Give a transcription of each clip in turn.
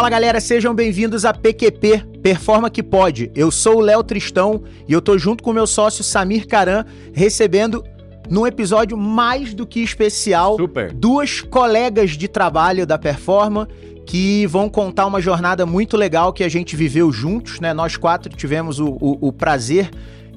Fala galera, sejam bem-vindos a PQP, Performa que Pode. Eu sou o Léo Tristão e eu tô junto com meu sócio Samir Caran, recebendo num episódio mais do que especial Super. duas colegas de trabalho da Performa que vão contar uma jornada muito legal que a gente viveu juntos, né? Nós quatro tivemos o, o, o prazer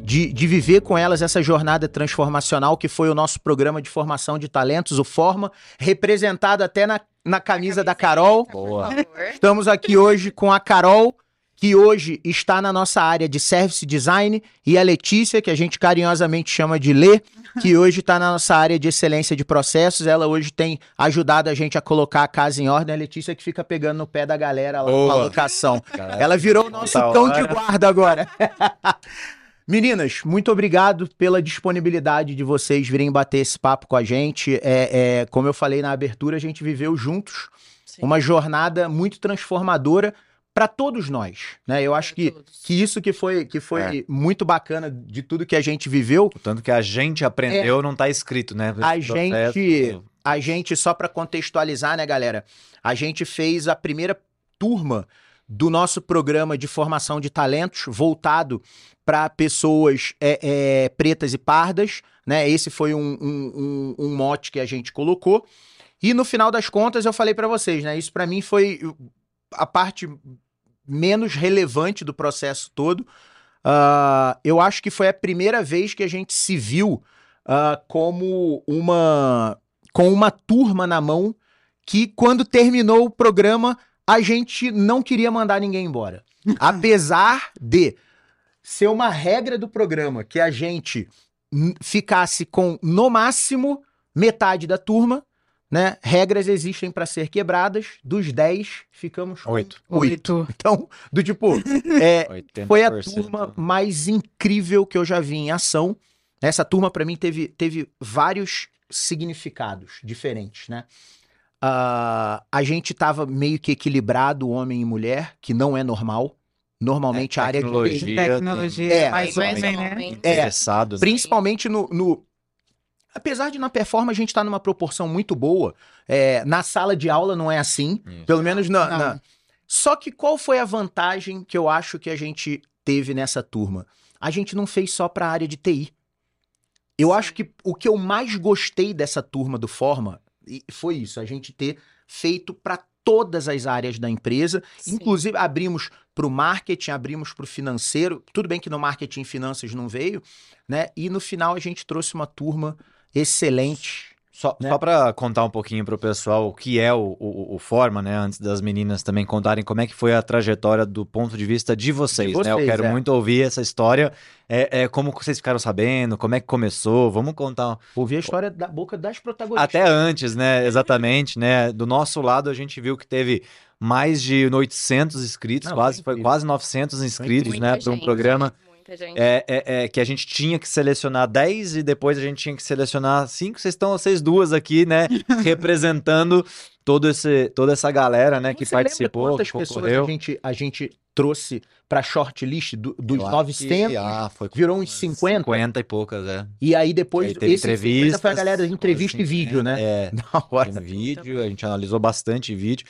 de, de, viver com elas essa jornada transformacional que foi o nosso programa de formação de talentos, o Forma, representado até na, na camisa da Carol. Boa. Estamos aqui hoje com a Carol, que hoje está na nossa área de Service Design, e a Letícia, que a gente carinhosamente chama de Lê, que hoje está na nossa área de excelência de processos. Ela hoje tem ajudado a gente a colocar a casa em ordem. A Letícia que fica pegando no pé da galera lá Boa. com a locação. Ela virou o nosso cão de guarda agora. Meninas, muito obrigado pela disponibilidade de vocês virem bater esse papo com a gente. É, é, como eu falei na abertura, a gente viveu juntos Sim. uma jornada muito transformadora para todos nós, né? Eu acho que, que isso que foi, que foi é. muito bacana de tudo que a gente viveu. O tanto que a gente aprendeu não está escrito, né? A gente, a gente só para contextualizar, né, galera? A gente fez a primeira turma do nosso programa de formação de talentos voltado para pessoas é, é, pretas e pardas, né? Esse foi um, um, um, um, mote que a gente colocou. E no final das contas, eu falei para vocês, né? Isso para mim foi a parte menos relevante do processo todo. Uh, eu acho que foi a primeira vez que a gente se viu uh, como uma com uma turma na mão que quando terminou o programa a gente não queria mandar ninguém embora. Apesar de ser uma regra do programa que a gente ficasse com, no máximo, metade da turma, né? Regras existem para ser quebradas. Dos 10, ficamos com oito. oito. Então, do tipo, é, foi a turma mais incrível que eu já vi em ação. Essa turma, para mim, teve, teve vários significados diferentes, né? Uh, a gente estava meio que equilibrado, homem e mulher, que não é normal. Normalmente é, a área de tecnologia é, mais mais né? É, interessado, né? principalmente no, no, apesar de na performance a gente estar tá numa proporção muito boa, é, na sala de aula não é assim, Isso. pelo menos na, na, Só que qual foi a vantagem que eu acho que a gente teve nessa turma? A gente não fez só para a área de TI. Eu acho que o que eu mais gostei dessa turma do Forma foi isso, a gente ter feito para todas as áreas da empresa. Sim. Inclusive, abrimos para o marketing, abrimos para o financeiro. Tudo bem que no marketing e finanças não veio, né? E no final a gente trouxe uma turma excelente. Só, né? só para contar um pouquinho para o pessoal o que é o, o, o, Forma, né? Antes das meninas também contarem como é que foi a trajetória do ponto de vista de vocês, de vocês né? Eu quero é. muito ouvir essa história. É, é, como vocês ficaram sabendo, como é que começou, vamos contar. Ouvir a história da boca das protagonistas. Até antes, né? Exatamente, né? Do nosso lado a gente viu que teve mais de 800 inscritos, Não, quase, foi, foi quase 900 inscritos, né? Para um programa muita gente. É, é, é, que a gente tinha que selecionar 10 e depois a gente tinha que selecionar 5. Vocês estão, vocês duas aqui, né? representando todo esse, toda essa galera, né? que participou. Quantas que pessoas a gente, a gente trouxe para shortlist do, dos Eu 900? Que, ah, foi virou uns 50? 50 e poucas, é. E aí depois. Aí teve entrevista. foi a galera de entrevista assim, e vídeo, né? É. Na hora. Tem vídeo, a gente analisou bastante vídeo.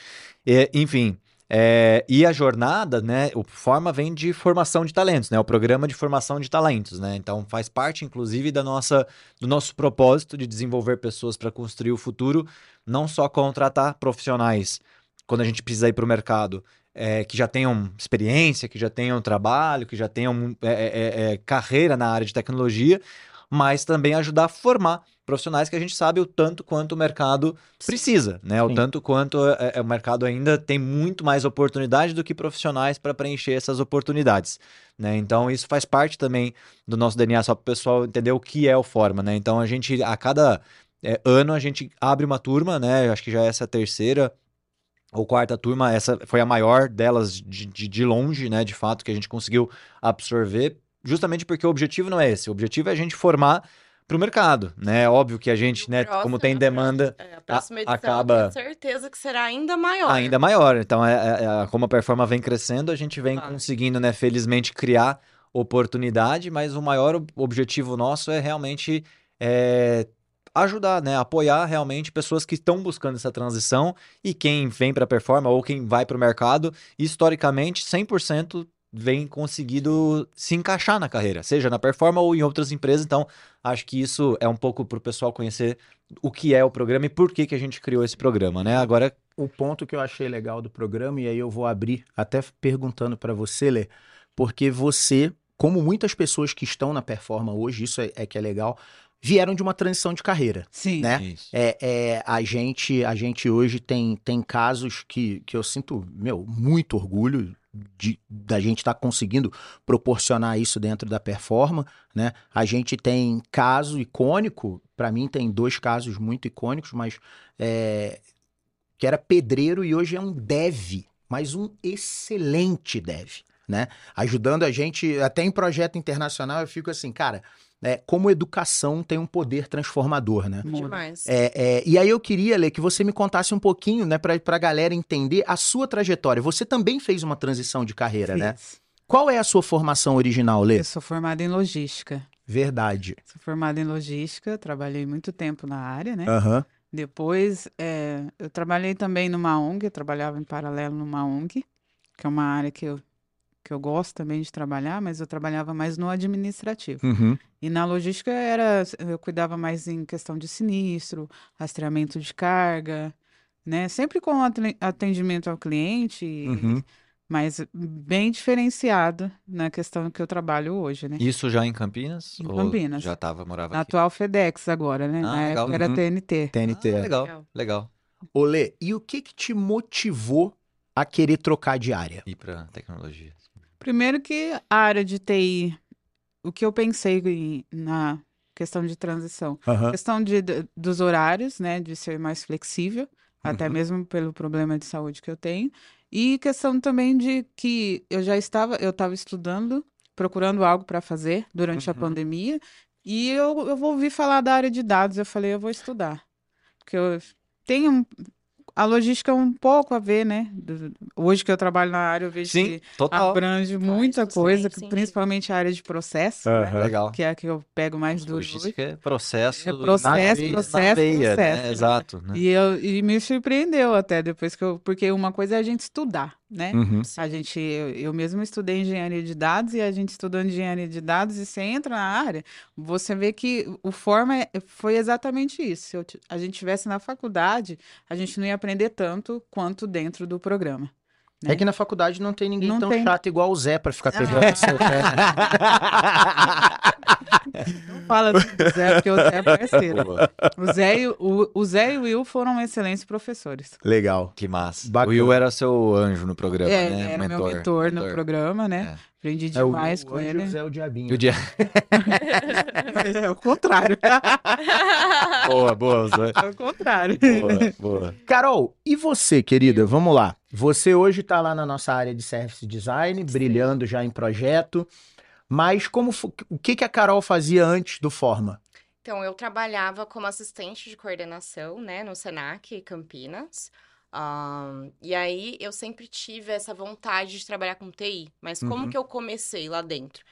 E, enfim. É, e a jornada, né? O Forma vem de formação de talentos, né? O programa de formação de talentos, né? Então faz parte, inclusive, da nossa, do nosso propósito de desenvolver pessoas para construir o futuro, não só contratar profissionais quando a gente precisa ir para o mercado, é, que já tenham experiência, que já tenham trabalho, que já tenham é, é, é carreira na área de tecnologia, mas também ajudar a formar profissionais que a gente sabe o tanto quanto o mercado precisa, né? O Sim. tanto quanto é, é, o mercado ainda tem muito mais oportunidade do que profissionais para preencher essas oportunidades, né? Então isso faz parte também do nosso DNA só para o pessoal entender o que é o Forma, né? Então a gente a cada é, ano a gente abre uma turma, né? Acho que já é essa terceira ou quarta turma, essa foi a maior delas de, de, de longe, né? De fato que a gente conseguiu absorver justamente porque o objetivo não é esse. O objetivo é a gente formar para o mercado, né? Óbvio que a gente, né, próximo, como tem demanda, é, a a, acaba tenho certeza que será ainda maior. Ainda maior. Então, é, é, é como a performance vem crescendo, a gente vem conseguindo, né, felizmente criar oportunidade, mas o maior objetivo nosso é realmente é, ajudar, né? Apoiar realmente pessoas que estão buscando essa transição e quem vem para a performance ou quem vai para o mercado, historicamente, 100% vem conseguido se encaixar na carreira, seja na performance ou em outras empresas. Então, acho que isso é um pouco para o pessoal conhecer o que é o programa e por que, que a gente criou esse programa, né? Agora, O ponto que eu achei legal do programa, e aí eu vou abrir até perguntando para você, Lê, porque você, como muitas pessoas que estão na performance hoje, isso é, é que é legal, vieram de uma transição de carreira. Sim. Né? isso. É, é, a gente a gente hoje tem, tem casos que, que eu sinto, meu, muito orgulho de, da gente estar conseguindo proporcionar isso dentro da performance, né? A gente tem caso icônico, para mim tem dois casos muito icônicos, mas é, que era pedreiro e hoje é um dev, mas um excelente dev, né? Ajudando a gente, até em projeto internacional, eu fico assim, cara, é, como educação tem um poder transformador, né? Demais. É, é, e aí eu queria, Lê, que você me contasse um pouquinho, né, pra, pra galera entender a sua trajetória. Você também fez uma transição de carreira, né? Fiz. Qual é a sua formação original, Lê? Eu sou formada em logística. Verdade. Sou formada em logística, trabalhei muito tempo na área, né? Aham. Depois, é, eu trabalhei também numa ONG, eu trabalhava em paralelo numa ONG, que é uma área que eu, que eu gosto também de trabalhar, mas eu trabalhava mais no administrativo. Uhum. E na logística era, eu cuidava mais em questão de sinistro, rastreamento de carga, né? Sempre com aten- atendimento ao cliente, Uhum. mas bem diferenciado na questão que eu trabalho hoje, né? Isso já em Campinas? Em Ou Campinas. Já tava, morava Na aqui? atual FedEx agora, né? Ah, Na legal. época era Uhum. TNT. TNT. Ah, legal, Legal. legal. Ô, Lê, e o que que te motivou a querer trocar de área? Ir pra tecnologia. Primeiro que a área de TI, o que eu pensei em- na questão de transição, Aham. questão de, dos horários, né, de ser mais flexível, até Uhum. mesmo pelo problema de saúde que eu tenho, e questão também de que eu já estava, eu estava estudando, procurando algo para fazer durante a Uhum. pandemia, e eu, eu ouvi falar da área de dados, eu falei, eu vou estudar, porque eu tenho um- a logística um pouco a ver, né? do- hoje que eu trabalho na área, eu vejo Sim, que total. abrange muita coisa, sim, sim. principalmente a área de processo, né? Aham. Legal. Que é a que eu pego mais duro hoje. Logística é processo. É processo, na veia- na processo, veia, né? processo. Exato. Né? E, eu, e me surpreendeu até depois que eu. Porque uma coisa é a gente estudar, né? Uhum. A gente, eu, eu mesmo estudei engenharia de dados e a gente estudando engenharia de dados e você entra na área, você vê que o forma é- foi exatamente isso. Se eu a gente tivesse na faculdade, a gente não ia aprender tanto quanto dentro do programa. É né? que na faculdade não tem ninguém Não tão tem. chato igual o Zé pra ficar pegando Ah. seu pé. Fala assim do Zé, porque o Zé é parceiro. Boa, O Zé, e, o, o Zé e o Will foram excelentes professores. Legal. que massa. Bacana. O Will era seu anjo no programa, É, né? era meu mentor no programa, né? É. Aprendi É o, demais o com ele. e o Zé é o diabinho. O dia... É o contrário. boa, boa, Zé. É o contrário. boa, boa. Carol, e você, querida? Vamos lá. Você hoje está lá na nossa área de service design, brilhando já em projeto. Mas como o que, que a Carol fazia antes do Forma? Então, eu trabalhava como assistente de coordenação, né, no Senac Campinas. Ahn, e aí, eu sempre tive essa vontade de trabalhar com TI. Mas como Uhum. que eu comecei lá dentro?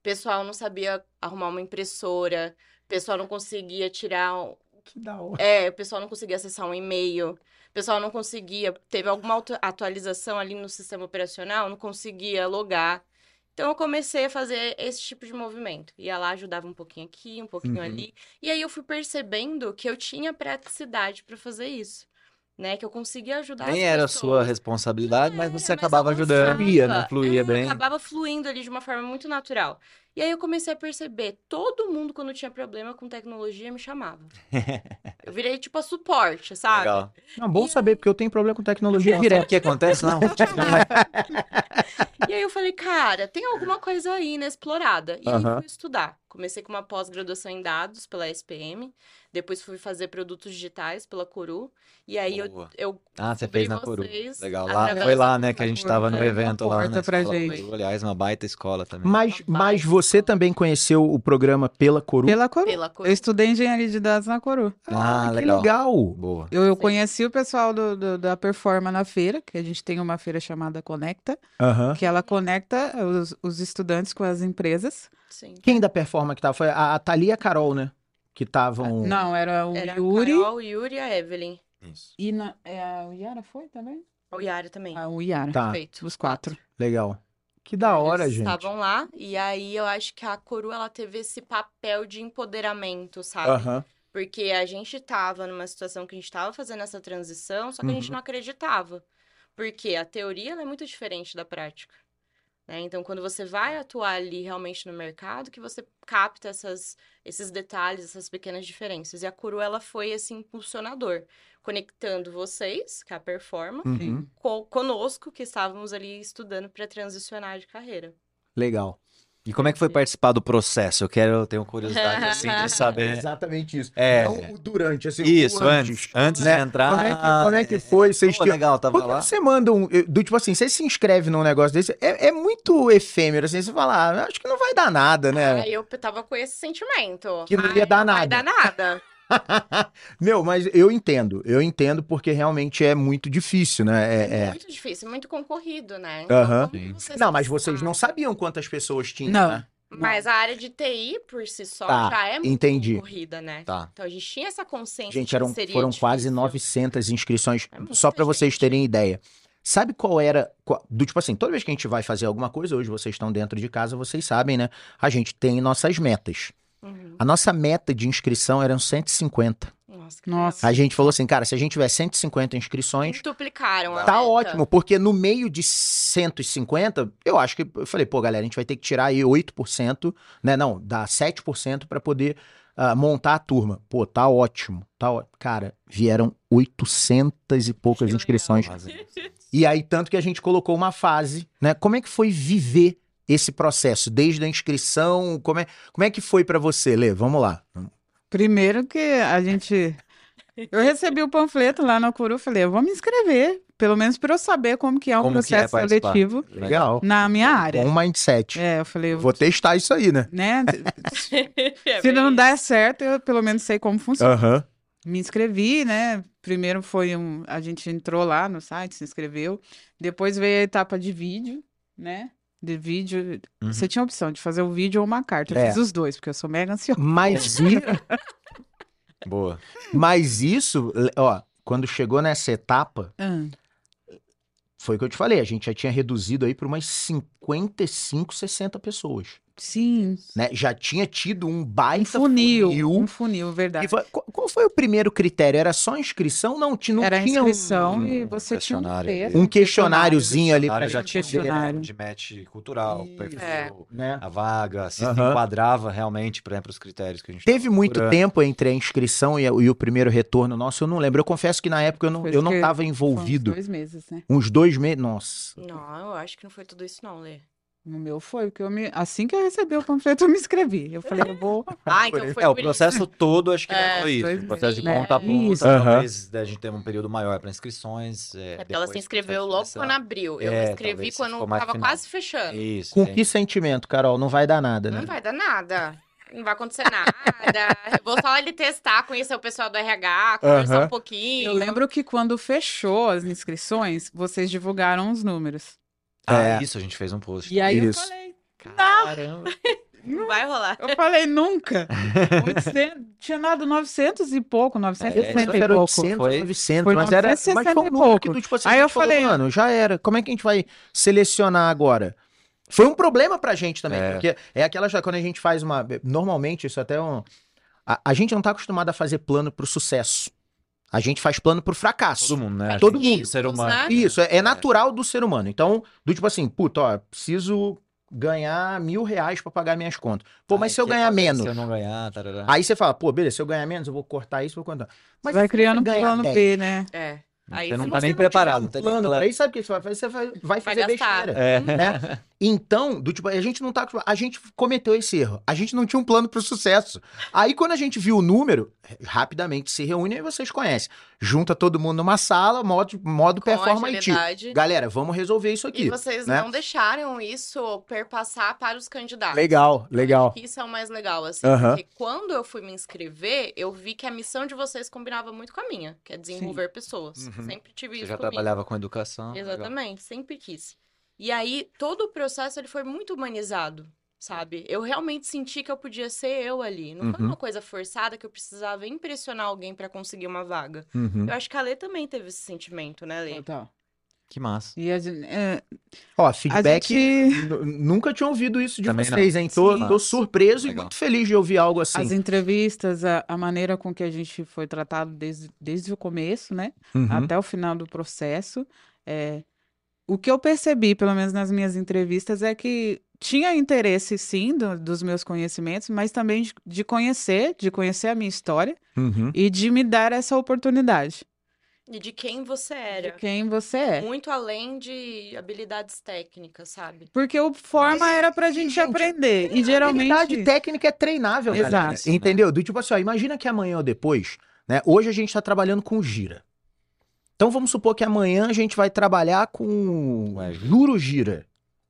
O pessoal não sabia arrumar uma impressora, o pessoal não conseguia tirar... um- Que da hora. É, o pessoal não conseguia acessar um e-mail, o pessoal não conseguia... Teve alguma atualização ali no sistema operacional, não conseguia logar. Então, eu comecei a fazer esse tipo de movimento. Ia lá, ajudava um pouquinho aqui, um pouquinho Uhum. ali. E aí, eu fui percebendo que eu tinha praticidade para fazer isso. Né? Que eu conseguia ajudar Nem as era pessoas. sua responsabilidade, mas Era, você mas acabava avançava. ajudando. Fluía, né? É, Fluía bem. Acabava fluindo ali de uma forma muito natural. E aí eu comecei a perceber, todo mundo quando tinha problema com tecnologia me chamava. eu virei tipo a suporte, sabe? Legal. Não, bom saber, porque eu tenho problema com tecnologia direto. o que acontece? Não, E aí eu falei, cara, tem alguma coisa aí inexplorada. E aí Aham. fui estudar. Comecei com uma pós-graduação em dados pela SPM, depois fui fazer produtos digitais pela Coru. E aí eu, Boa. eu Ah, você fez na Coru. Legal. Lá, foi lá, né, que a gente Coru. tava no uma evento lá porta na pra gente. Coru. Aliás, uma baita escola também. Mas, mas você escola. também conheceu o programa pela Coru? Pela Coru. pela Coru. Eu estudei engenharia de dados na Coru. Ah, que legal. legal. Boa. Eu, eu conheci o pessoal do, do- da Performa na feira, que a gente tem uma feira chamada Conecta, Aham. que ela conecta os, os estudantes com as empresas. Sim. Quem da Performa que tava? Foi a, a Thalia e a Carol, né? que estavam. Não, era o Era Yuri. a Carol, o Yuri e a Evelyn. Isso. E na, é, a- o Yara foi também? O Yara também. Ah, o Yara. Tá, Perfeito. Os quatro. legal. Que da hora, Eles gente. estavam lá, e aí eu acho que a Coru, ela teve esse papel de empoderamento, sabe? Aham. Porque a gente tava numa situação que a gente tava fazendo essa transição, só que a gente Uhum. não acreditava. Porque a teoria é muito diferente da prática. né? Então, quando você vai atuar ali realmente no mercado, que você capta essas, esses detalhes, essas pequenas diferenças. E a Curu, ela foi esse impulsionador, conectando vocês, que é a Performa, Uhum. co- conosco, que estávamos ali estudando para transicionar de carreira. Legal. E como é que foi participar do processo? Eu quero, eu tenho curiosidade assim de saber. Exatamente isso. É. Não o durante, assim, Isso, o antes. Antes né? de entrar. Como é que, como é que foi? Vocês Pô, legal, tava Quando lá. você manda um. Do tipo assim, você se inscreve num negócio desse, é, é muito efêmero, assim, você fala, ah, acho que não vai dar nada, né? Aí eu tava com esse sentimento. Que não Ai, ia dar Vai nada. dar nada. Meu, mas eu entendo, eu entendo porque realmente é muito difícil, né? É, É, é. muito difícil, muito concorrido, né? Sim. você Não, mas vocês não sabiam quantas pessoas tinham, Não. né? Mas a área de TI, por si só, Tá, já é muito entendi. concorrida, né? Tá. Então a gente tinha essa consciência Gente, de eram, que seria foram quase difícil. 900 inscrições, É só pra vocês terem ideia. Sabe qual era, qual- do tipo assim, toda vez que a gente vai fazer alguma coisa, hoje vocês estão dentro de casa, vocês sabem, né? A gente tem nossas metas. Uhum. A nossa meta de inscrição eram 150. Nossa, que Nossa. A gente falou assim, cara, se a gente tiver 150 inscrições, Duplicaram a tá meta. ótimo, porque no meio de 150, eu acho que eu falei, pô, galera, a gente vai ter que tirar aí 8%, né? Não, dá 7% pra poder ah, montar a turma. Pô, tá ótimo, tá ótimo. Cara, vieram 800 e poucas inscrições. E aí, tanto que a gente colocou uma fase, né? Como é que foi viver esse processo? Desde a inscrição, como é, como é que foi pra você, Lê? Vamos lá. Primeiro que a gente. Eu recebi o panfleto lá na Curu, falei, eu vou me inscrever, pelo menos para eu saber como que é o Como é processo participar? seletivo Legal. na minha área. Bom mindset. É, eu falei, eu Vou testar isso aí, né? né? É Se não der certo, eu pelo menos sei como funciona. Me inscrevi, né? Primeiro foi um. A gente entrou lá no site, se inscreveu. Depois veio a etapa de vídeo, né? De vídeo. Uhum. Você tinha a opção de fazer o vídeo ou uma carta. Eu É. fiz os dois, porque eu sou mega ansiosa. Mas, Boa. mas isso, ó, quando chegou nessa etapa, Ah, foi o que eu te falei, a gente já tinha reduzido aí para umas 55, 60 pessoas, sim. né? Já tinha tido um Um baita funil. funil. Um funil, E verdade. foi- qual, foi o primeiro critério? Era só inscrição? Não, não Era tinha um- inscrição um e você tinha um questionário. texto. um questionáriozinho ali pra já tinha questionário. de match cultural, Isso. perfil, É. né? a vaga, se enquadrava realmente para os critérios que a gente Teve muito tempo entre a inscrição e, a- e o primeiro retorno nosso, eu não lembro. Eu confesso que na época eu não, Foi eu não que tava Foram uns envolvido. dois meses, né? Uns dois meses. Nossa. Não, eu acho que não foi tudo isso, não, Lê. No meu foi, porque eu me... assim que eu recebi o panfleto, eu me inscrevi. Eu falei, eu vou. Ah, então foi É, o processo todo acho que É, não foi isso. dois O processo de meses. ponta a É, ponta, isso. Aham. talvez a gente tenha um período maior para inscrições. É, É porque ela se inscreveu logo seleção. quando abriu. Eu É, me inscrevi quando ficou mais tava final. quase fechando. Isso. Com tem- que sentimento, Carol? Não vai dar nada, né? Não vai dar nada. Não vai acontecer nada. Vou só ele testar, conhecer o pessoal do RH, conversar Aham. um pouquinho. Eu lembro que quando fechou as inscrições, vocês divulgaram os números. Ah, É. isso, a gente fez um post. E aí Isso. eu falei, Caramba. Não vai rolar. eu falei nunca. 800, tinha dado 900 e pouco, 960 isso e pouco. 800, Foi- 900, foi mas era mas 960 foi um que pouco. tu, tipo assim, Aí eu gente falou, falei- mano, já era. Como é que a gente vai selecionar agora? Foi um problema pra gente também, É. porque é aquela quando a gente faz uma... Normalmente, isso até é um... A, a gente não tá acostumado a fazer plano pro sucesso. A gente faz plano pro fracasso. Todo mundo, né? Todo mundo. Ser humano. Né? Isso, é, é natural do ser humano. Então, do tipo assim, puta, ó, preciso ganhar mil reais pra pagar minhas contas. Pô, mas Ai, se eu ganhar menos? Se eu não ganhar, tarará. Aí você fala, pô, beleza, se eu ganhar menos, eu vou cortar isso, vou cortar. Mas Vai criando um plano 10, B, né? É. Aí Você não tá Se nem não preparado. tiver tá um plano pra isso, sabe o que você vai fazer? Você vai, vai fazer gastar. besteira. É. Né? Então, do tipo, a gente não tá. A gente cometeu esse erro. A gente não tinha um plano pro sucesso. Aí, quando a gente viu o número, rapidamente se reúne e vocês conhecem. Junta todo mundo numa sala, modo, modo com performa IT. Galera, vamos resolver isso aqui. E vocês né? não deixaram isso perpassar para os candidatos. Legal, legal. Acho que isso é o mais legal, assim. Aham. Porque quando eu fui me inscrever, eu vi que a missão de vocês combinava muito com a minha, que é desenvolver pessoas. Uhum. Sempre tive Você isso já comigo. trabalhava com educação. legal. Exatamente, sempre quis. E aí, todo o processo ele foi muito humanizado. sabe? Eu realmente senti que eu podia ser eu ali. Não foi Uhum. uma coisa forçada que eu precisava impressionar alguém pra conseguir uma vaga. Uhum. Eu acho que a Lê também teve esse sentimento, né, Lê? Total. Que massa. E a gente, é, Ó, a feedback. gente- nu- Nunca tinha ouvido isso de Também não. vocês, hein? Tô, tô surpreso e Legal. muito feliz de ouvir algo assim. as entrevistas, a, a maneira com que a gente foi tratado desde, desde o começo, né? Uhum. até o final do processo. É, o que eu percebi, pelo menos nas minhas entrevistas, é que tinha interesse, sim, do- dos meus conhecimentos, mas também de, de conhecer, de conhecer a minha história Uhum. e de me dar essa oportunidade. E de quem você De era. quem você é. Muito além de habilidades técnicas, sabe? Porque o forma era pra gente, Gente, aprender. E Habilidade geralmente. técnica é treinável, Exato. galera. Entendeu? Do tipo assim, ó, imagina que amanhã ou depois, né? Hoje a gente tá trabalhando com gira. Então vamos supor que amanhã a gente vai trabalhar com juro gira.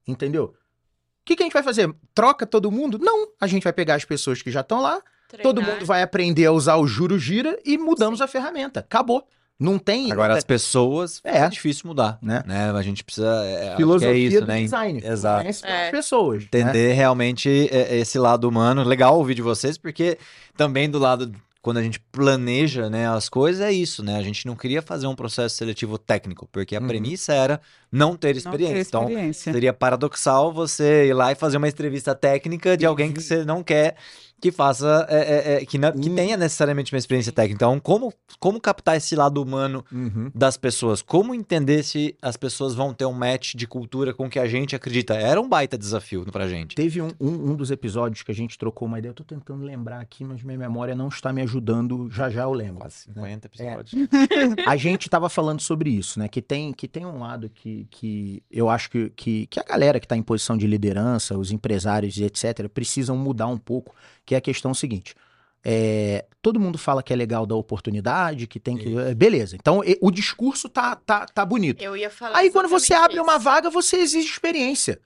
Entendeu? O que, que a gente vai fazer? Troca todo mundo? Não. A gente vai pegar as pessoas que já estão lá, todo Treinar. mundo vai aprender a usar o juro gira e mudamos a ferramenta. Acabou. Não tem. Agora, as pessoas, É. é difícil mudar, Né? né? A gente precisa, é, acho que filosofia é isso, do né? design. Exato. É. as pessoas. né? Entender realmente é, esse lado humano. Legal ouvir de vocês, porque também do lado, quando a gente planeja né, as coisas, é isso, né? A gente não queria fazer um processo seletivo técnico, porque a Uhum. premissa era não ter Não experiência. ter Então, experiência. seria paradoxal você ir lá e fazer uma entrevista técnica de alguém que você não quer que faça, é, é, é, que, não- que Hum. tenha necessariamente uma experiência técnica. Então, como, como captar esse lado humano Uhum. das pessoas? Como entender se as pessoas vão ter um match de cultura com o que a gente acredita? Era um baita desafio pra gente. Teve um, um, um dos episódios que a gente trocou uma ideia. Eu tô tentando lembrar aqui, mas minha memória não está me ajudando. Já já eu lembro. Quase né? 50 É. episódios. A gente tava falando sobre isso, né? Que tem, que tem um lado que, que eu acho que, que, que a galera que tá em posição de liderança, os empresários e etc., precisam mudar um pouco, que é a questão seguinte. É, todo mundo fala que é legal dar oportunidade, que tem que. é, Beleza. Então e- o discurso tá, tá, tá bonito. Eu ia falar Aí quando você abre uma isso. vaga, você exige experiência.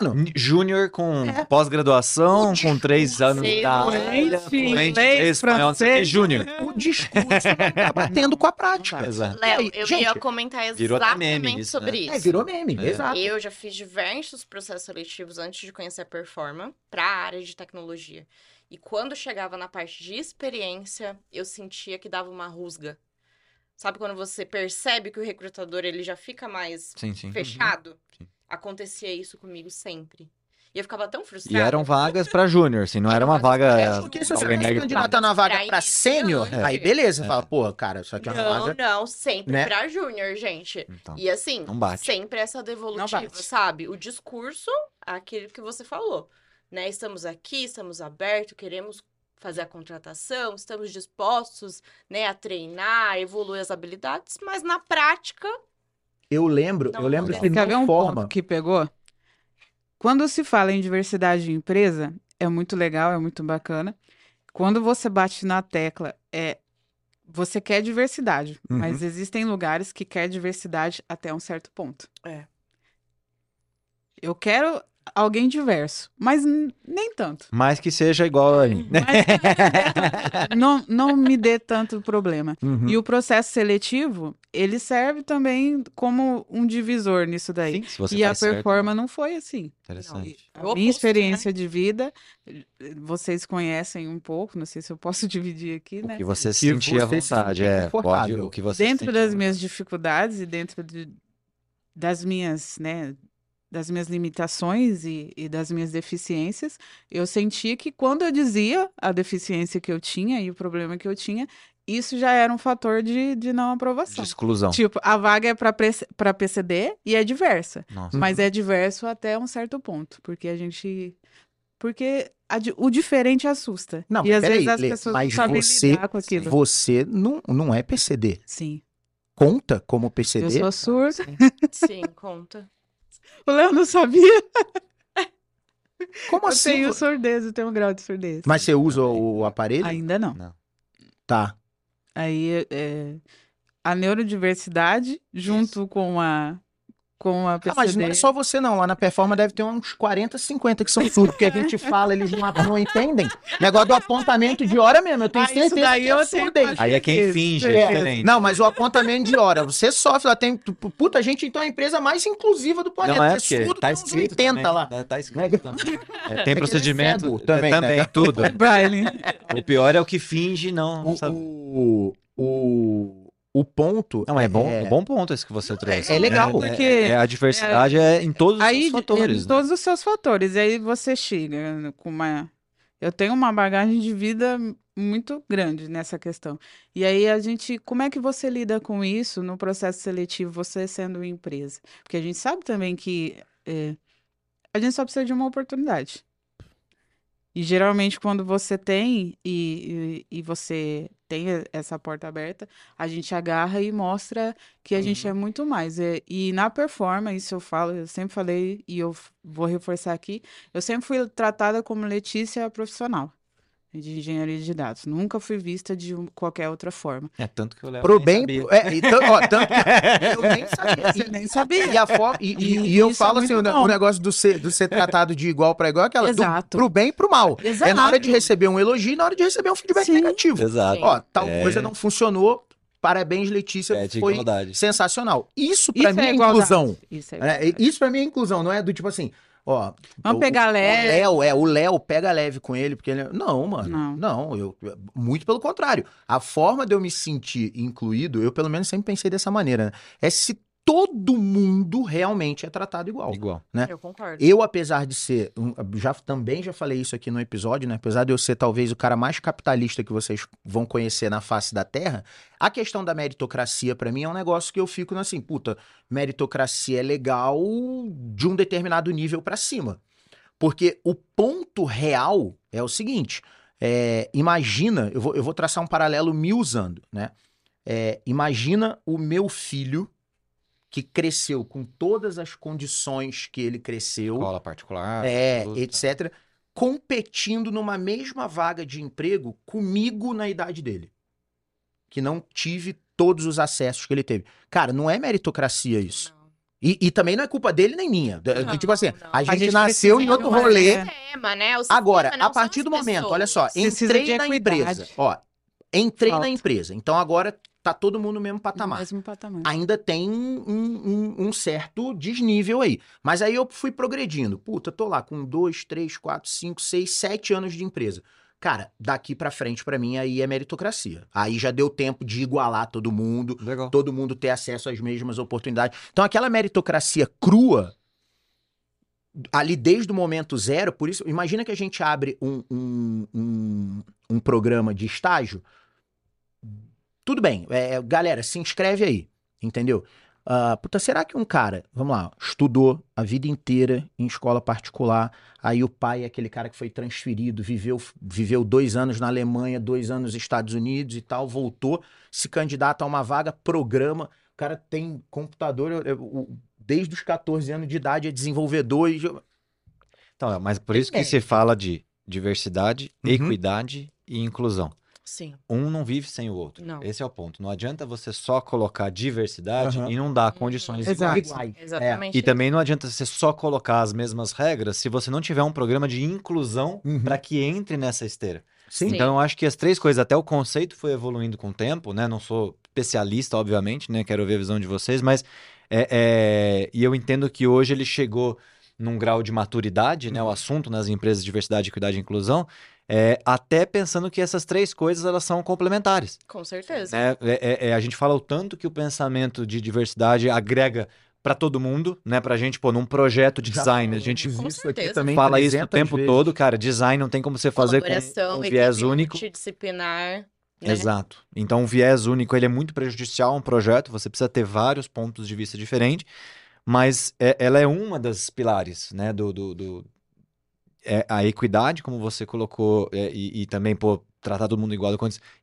Mano, Júnior com É. pós-graduação, com três anos da área, fluente, espanhol, não sei o quê, francês. Júnior. o discurso não tá batendo com a prática. Exato. Léo, aí, eu gente, ia comentar exatamente meme isso, sobre né? isso. É, virou meme, É. exato. Eu já fiz diversos processos seletivos antes de conhecer a Performa para a área de tecnologia. E quando chegava na parte de experiência, eu sentia que dava uma rusga. Sabe quando você percebe que o recrutador ele já fica mais Sim, sim. fechado? Sim. Acontecia isso comigo sempre. E eu ficava tão E frustrada. eram vagas pra Júnior, assim, não era uma vaga. É, porque se você nega- candidatar na vaga Pra pra sênior, iniciante. aí beleza, É. fala, pô, cara, isso aqui é uma Não, vaga. não, sempre né? pra júnior, gente. Então, E assim, não bate. sempre essa devolutiva, sabe? O discurso, aquele que você falou, né? Estamos aqui, estamos abertos, queremos fazer a contratação, estamos dispostos, né, a treinar, a evoluir as habilidades, mas na prática, Eu lembro, Não, eu lembro não. que Quer ver um forma. ponto que pegou? Quando se fala em diversidade de empresa, é muito legal, é muito bacana. Quando você bate na tecla, é você quer diversidade, Uhum. mas existem lugares que quer diversidade até um certo ponto. É. Eu quero alguém diverso, mas nem tanto. Mas que seja igual a mim. Mas não, não me dê tanto problema. Uhum. E o processo seletivo, ele serve também como um divisor nisso daí. Sim, se você e a faz certo, performa não foi assim. Interessante. A Eu minha experiência de vida, vocês conhecem um pouco, não sei se eu posso dividir aqui, O né? que você que sentir à se vontade, é. Pode, confortável. o que você Dentro das minhas dificuldades e dentro de- das minhas, né, das minhas limitações e, e das minhas deficiências, eu sentia que quando eu dizia a deficiência que eu tinha e o problema que eu tinha, isso já era um fator de, de não De aprovação. exclusão. Tipo, a vaga é para PCD e é diversa. Nossa. Mas é diverso até um certo ponto, porque a gente. Porque a o diferente assusta. Não, e às peraí, vezes as Lê, pessoas mas não sabem você- lidar com aquilo. Você não, não é PCD. Sim. Conta como Eu PCD? sou surda. sim, conta. O Léo não sabia. Como eu assim? tenho surdez, eu tenho um grau de surdez. Mas você usa o aparelho? Ainda não. Não. Tá. Aí é, a neurodiversidade, junto com a com a Ah, PCD. mas não é só você não, lá na Performa deve ter uns 40, 50 que são surdos, porque a gente fala, eles não, não entendem. Negócio do apontamento de hora mesmo, eu tenho Ah, isso certeza daí que é eu tenho. Aí é quem Isso, finge, é. é diferente. Não, mas o apontamento de hora, você sofre, lá tem, puta, a gente então é a empresa mais inclusiva do planeta, Não é porque porque surdo tá tem uns escrito 80 também, lá. né? Tá escrito também. É, tem é procedimento também, também, né? tudo. O pior é o que finge não O, sabe. o, o, o ponto... Não, é bom, é, um bom ponto esse que você trouxe. é legal, É, porque é, a diversidade é, em todos os Aí, seus fatores. em né? todos os seus fatores. E aí você chega com uma. Eu tenho uma bagagem de vida muito grande nessa questão. E aí a gente, como é que você lida com isso no processo seletivo, você sendo uma empresa? Porque a gente sabe também que é, a gente só precisa de uma oportunidade. E geralmente quando você tem e, e, e você tem e- essa porta aberta, a gente agarra e mostra que a gente é muito mais. É, E, na performance, isso eu falo, eu sempre falei e eu vou reforçar aqui, eu sempre fui tratada como Letícia profissional de engenharia de dados. Nunca fui vista de um- qualquer outra forma. É tanto que eu levo. Pro bem, é, então, ó, tanto que eu nem sabia. Você nem sabia. E, a forma, e, e- E e eu é falo assim, o, muito ne- bom. o negócio do ser, do ser tratado de igual para igual, é aquela do, Exato. pro bem e pro mal. É na hora de Exato. receber um elogio e na hora de receber um feedback Sim. negativo. Exato. Ó, tal É. coisa não funcionou. Parabéns, Letícia. É de foi igualdade. sensacional. Isso pra Isso mim é é inclusão. Isso é igualdade. Isso pra mim é inclusão, não é do tipo assim, ó. Vamos o- pegar o leve. Léo, é, o Léo pega leve com ele, porque ele. Não, mano. Não. Não, eu. Muito pelo contrário. A forma de eu me sentir incluído, eu pelo menos sempre pensei dessa maneira, né? É se todo mundo realmente é tratado igual. Igual. Eu concordo. Eu, apesar de ser, já também já falei isso aqui no episódio, né? Apesar de eu ser talvez o cara mais capitalista que vocês vão conhecer na face da Terra, a questão da meritocracia pra mim é um negócio que eu fico assim, puta, meritocracia é legal de um determinado nível pra cima. Porque o ponto real é o seguinte, é, imagina, eu vou, eu vou traçar um paralelo me usando, né? É, imagina o meu filho que cresceu com todas as condições que ele cresceu, Escola particular. é, tudo, etc., competindo numa mesma vaga de emprego comigo na idade dele. Que não tive todos os acessos que ele teve. Cara, não é meritocracia isso. E, e também não é culpa dele nem minha. Não, tipo assim, a A gente, gente nasceu em outro rolê. é. Sistema, né? O sistema Agora, a partir do momento, olha só, pessoas. Entrei na equidade. empresa. Ó, entrei Falta. na empresa. Então agora tá todo mundo no mesmo No patamar. mesmo patamar. ainda tem um, um- um certo desnível aí. Mas aí eu fui progredindo. Puta, tô lá com dois, três, quatro, cinco, seis, sete anos de empresa. Cara, daqui pra frente, pra mim, aí é meritocracia. Aí já deu tempo de igualar todo mundo, Legal. todo mundo ter acesso às mesmas oportunidades. Então, aquela meritocracia crua, ali desde o momento zero, por isso, imagina que a gente abre um, um, um, um programa de estágio. Tudo bem, é, galera, se inscreve aí, entendeu? Ah, puta, será que um cara, vamos lá, estudou a vida inteira em escola particular, aí o pai é aquele cara que foi transferido, viveu, viveu dois anos na Alemanha, dois anos nos Estados Unidos e tal, voltou, se candidata a uma vaga, programa, o cara tem computador, eu- eu- desde os 14 anos de idade é desenvolvedor e... Então, mas por isso que se fala de diversidade, Uhum. equidade e inclusão. Sim. Um não vive sem o outro. Não. Esse é o ponto. Não adianta você só colocar diversidade Aham. e não dar condições Exato. iguais. iguais. Exatamente. E também não adianta você só colocar as mesmas regras se você não tiver um programa de inclusão Uhum. para que entre nessa esteira. Sim. Sim. Então eu acho que as três coisas, até o conceito foi evoluindo com o tempo, né? Não sou especialista, obviamente, né? Quero ver a visão de vocês, mas é, é, e eu entendo que hoje ele chegou num grau de maturidade, né? O assunto nas empresas de diversidade, equidade e inclusão, é, até pensando que essas três coisas elas são complementares. Com certeza. né? É, é- é, a gente fala o tanto que o pensamento de diversidade agrega para todo mundo, né? Pra gente, pô, num projeto de Já design, a falamos gente isso aqui também fala isso o 300 tempo vezes. todo, cara. Design não tem como você fazer com um viés único. multidisciplinar. Né? Exato. Então, um viés único ele é muito prejudicial a um projeto. Você precisa ter vários pontos de vista diferentes, mas é- ela é uma das pilares, né? Do, do, do- é a equidade, como você colocou, é, e, e também pô, tratar todo mundo igual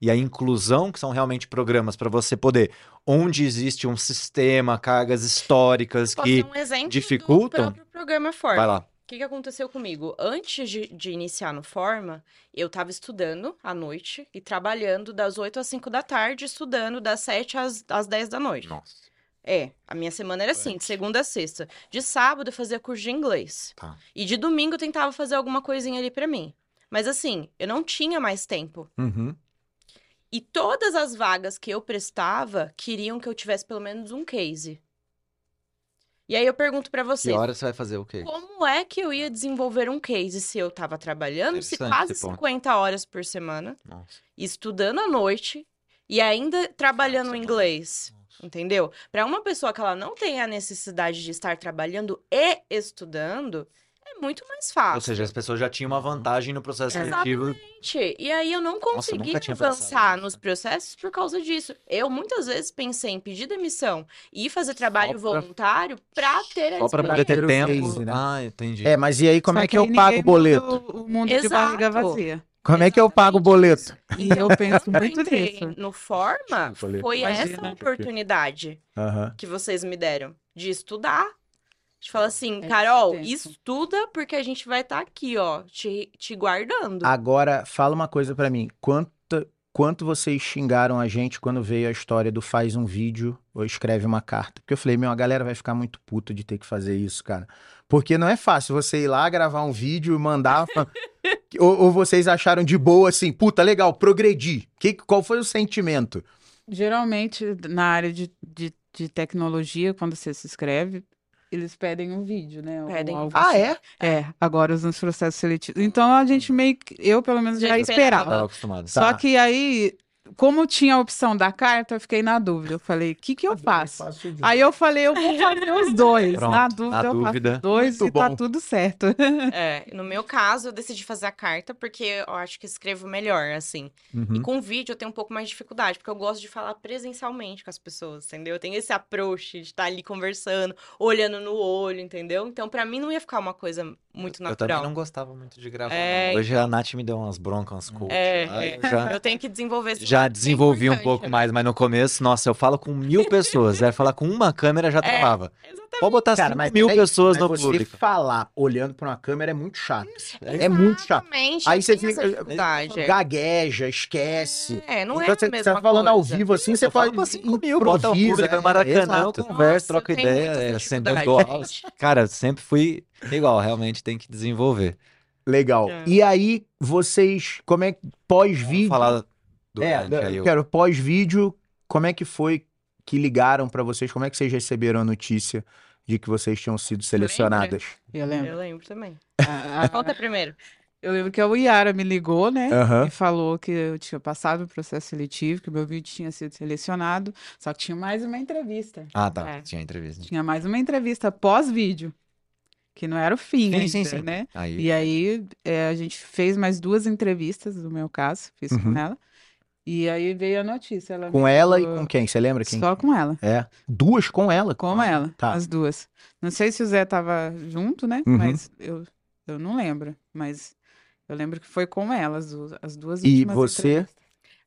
e a inclusão, que são realmente programas para você poder, onde existe um sistema, cargas históricas Posso que um dificultam? do próprio programa Forma. vai lá. O que, que aconteceu comigo? Antes de, de iniciar no Forma, eu estava estudando à noite e trabalhando das 8 às 5 da tarde, estudando das 7 às, às 10 da noite. Nossa. É, a minha semana era assim, de segunda a sexta. De sábado eu fazia curso de inglês. Tá. E de domingo eu tentava fazer alguma coisinha ali pra mim. Mas assim, eu não tinha mais tempo. Uhum. E todas as vagas que eu prestava queriam que eu tivesse pelo menos um case. E aí eu pergunto pra Que você, hora você vai fazer o quê? como é que eu ia desenvolver um case se eu tava trabalhando se quase esse ponto. 50 horas por semana, Nossa. estudando à noite e ainda trabalhando Nossa, inglês? Entendeu? Para uma pessoa que ela não tem a necessidade de estar trabalhando e estudando, é muito mais fácil. Ou seja, as pessoas já tinham uma vantagem no processo Exatamente. seletivo. Gente, E aí eu não consegui tinha pensado avançar nos processos por causa disso. Eu muitas vezes pensei em pedir demissão e fazer trabalho pra- voluntário pra ter a Só para poder ter tempo. case, né? Ah, entendi. É, mas e aí, como Só é que eu aí pago o boleto? O, mundo de barriga Exato. vazia. Como é que eu pago o boleto? E eu penso muito entrei nisso. no Forma, foi essa Imagina. oportunidade Aham. que vocês me deram de estudar. De falar assim, É Carol, estuda porque a gente vai estar aqui, ó, te, te guardando. Agora, fala uma coisa pra mim. Quanto, quanto vocês xingaram a gente quando veio a história do faz um vídeo ou escreve uma carta? Porque eu falei, meu, a galera vai ficar muito puta de ter que fazer isso, cara. Porque não é fácil você ir lá gravar um vídeo e mandar. ou, ou vocês acharam de boa assim, puta, legal, progredi. Que, qual foi o sentimento? Geralmente, na área de, de, de tecnologia, quando você se inscreve, eles pedem um vídeo, né? Pedem. algo Ah, assim. é? É, agora os processos seletivos. Então a gente meio que, eu pelo menos Já já esperava. esperava. Tava acostumado. Só Tá. que aí, como tinha a opção da carta, eu fiquei na dúvida. Eu falei, o que que eu faço? Aí eu falei, eu vou fazer os dois. Pronto, na dúvida, na eu dúvida. faço os dois Muito e tá bom. tudo certo. É, no meu caso, eu decidi fazer a carta porque eu acho que escrevo melhor, assim. E Uhum. com vídeo eu tenho um pouco mais de dificuldade, porque eu gosto de falar presencialmente com as pessoas, entendeu? Eu tenho esse approach de estar ali conversando, olhando no olho, entendeu? Então, pra mim, não ia ficar uma coisa muito Eu também natural. não gostava muito de gravar. É. Hoje a Nath me deu umas broncas, umas coisas. É, é. eu já, Eu tenho que desenvolver esse já é desenvolvi um pouco mais, mas no começo, nossa, eu falo com mil pessoas. Aí falar com uma câmera já travava. Exatamente. Pode botar Cara, cinco mas mil peraí, pessoas no você público. falar olhando pra uma câmera é muito chato. É muito chato. Exatamente. Aí você fica- dificuldade. Gagueja, esquece. É, não é Então, a você, mesma você tá falando ao coisa. vivo assim, você pode pra cinco mil, bota o improvisa, público é, no Maracanã, eu tenho ideia, é, aula. gente. Cara, sempre fui igual, realmente tem que desenvolver. Legal. É. E aí, vocês, como é que Vamos pós-vídeo? falar do É, quero pós-vídeo, como é que foi que ligaram pra vocês? Como é que vocês receberam a notícia de que vocês tinham sido selecionadas? Eu lembro. Eu lembro também. A- a- Conta primeiro. eu lembro que a Yara me ligou, né? Aham. E falou que eu tinha passado no processo seletivo, que o meu vídeo tinha sido selecionado, só que tinha mais uma entrevista. Ah, tá, É. tinha entrevista. Tinha mais uma entrevista pós-vídeo, que não era o fim Sim, ainda, sim, sim. né? Aí, E aí é, a gente fez mais duas entrevistas, no meu caso, fiz Uhum. com ela. E aí veio a notícia. Ela Com ela e com quem? Você lembra quem? Só com ela. É. Duas com ela? Com ela, Tá. as duas. Não sei se o Zé tava junto, né? Uhum. Mas eu, eu não lembro. Mas eu lembro que foi com ela, as duas, as duas E você?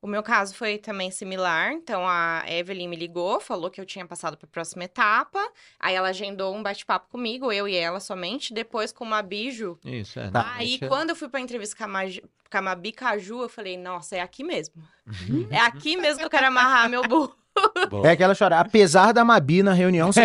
O meu caso foi também similar. Então, a Evelyn me ligou, falou que eu tinha passado para a próxima etapa. Aí ela agendou um bate-papo comigo, eu e ela somente. Depois, com uma Biju. Isso, é. Tá. Aí, é- quando eu fui pra entrevista com a, Maj... com a Mabi Caju, eu falei, nossa, é aqui mesmo. Uhum. É aqui mesmo que eu quero amarrar meu burro. Bom. É aquela chora. Apesar da Mabi na reunião, você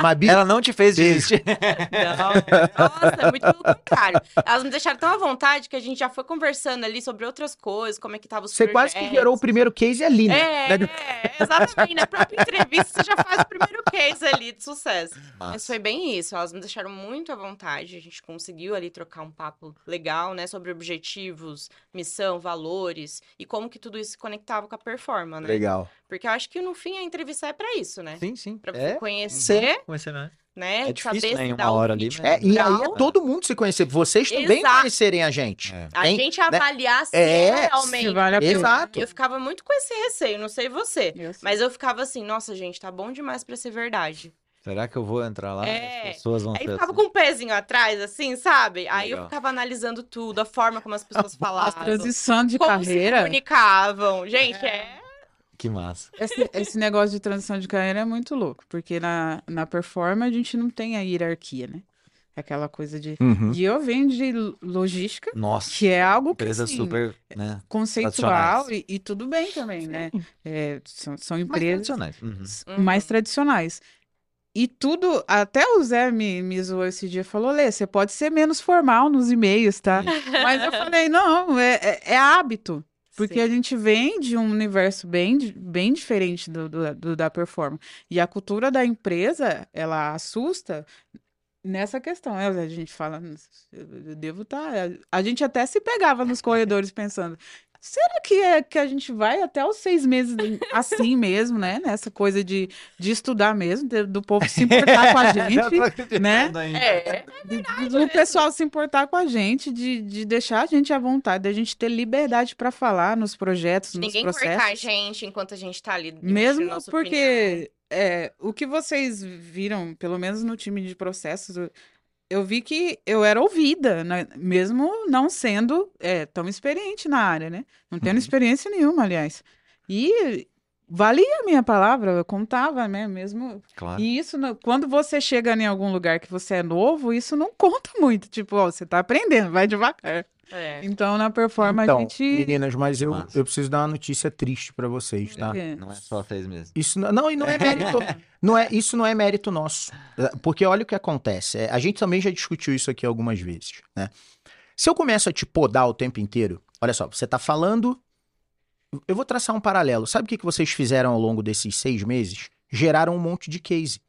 Mabi, Ela não te fez desistir. Não, nossa, muito pelo contrário. Elas me deixaram tão à vontade que a gente já foi conversando ali sobre outras coisas, como é que tava os você quase que gerou o primeiro case ali, né? É, é, exatamente. Na própria entrevista você já faz o primeiro case ali de sucesso. Mas Massa. foi bem isso. Elas me deixaram muito à vontade. A gente conseguiu ali trocar um papo legal, né? Sobre objetivos, missão, valores e como que tudo isso se conectava com a performance, né? Legal. Porque eu acho que no fim a entrevista é pra isso, né? Sim, sim. Pra você É, conhecer, conhecer, né? né? É difícil, saber né, em se uma hora ali, mas- É, e aí é todo mundo se conhecer. Vocês também Exato. conhecerem a gente. É. A gente Né? avaliar se É, é Se realmente. vale a pena. Exato. Eu ficava muito com esse receio, não sei você. Eu. Mas eu ficava assim, nossa, gente, tá bom demais pra ser verdade. Será que eu vou entrar lá? É. As pessoas vão Aí ficava assim. com um pezinho atrás, assim, sabe? Aí eu Legal. ficava analisando tudo, a forma como as pessoas A falavam. transição de como se carreira. comunicavam. Gente, é. Que massa. Esse, esse negócio de transição de carreira é muito louco, porque na, na performance a gente não tem a hierarquia, né? Aquela coisa de. Uhum. E eu venho de lo- logística, Nossa, que é algo que empresa assim, super, né? conceitual e, e tudo bem também, né? É, são, são Mais empresas tradicionais. Uhum. Uhum. mais tradicionais. E tudo, até o Zé me, me zoou esse dia, falou, Lê, você pode ser menos formal nos e-mails, tá? Mas eu falei, não, é, é, é hábito. Porque Sim. a gente vem de um universo bem, bem diferente do, do- do da performance. E a cultura da empresa, ela assusta nessa questão. É, A gente fala, "Nossa, eu eu devo estar. A gente até se pegava nos corredores pensando. Será que, é, que a gente vai até os seis meses assim mesmo, né? Nessa coisa de, de estudar mesmo, de- do povo se importar com a gente, né? É, Do pessoal se importar com a gente, de, de deixar a gente à vontade, da gente ter liberdade para falar nos projetos, nos ninguém processos. cortar a gente enquanto a gente tá ali. Mesmo porque é, o que vocês viram, pelo menos no time de processos, eu, vi que eu era ouvida, né? mesmo não sendo é, tão experiente na área, né? Não tendo Uhum. experiência nenhuma, aliás. E valia a minha palavra, eu contava, né? Mesmo Claro. e isso, quando você chega em algum lugar que você é novo, isso não conta muito. Tipo, ó, você tá aprendendo, vai devagar. É. Então, na performance, Então, a gente. meninas, mas eu, eu preciso dar uma notícia triste pra vocês, tá? É. Não é só seis meses. Isso não, não, e não é mérito, não é, isso não é mérito nosso. É, Porque olha o que acontece. é, a gente também já discutiu isso aqui algumas vezes, né? Se eu começo a te podar o tempo inteiro, olha só, você tá falando. Eu vou traçar um paralelo. Sabe o que, que vocês fizeram ao longo desses seis meses? Geraram um monte de case.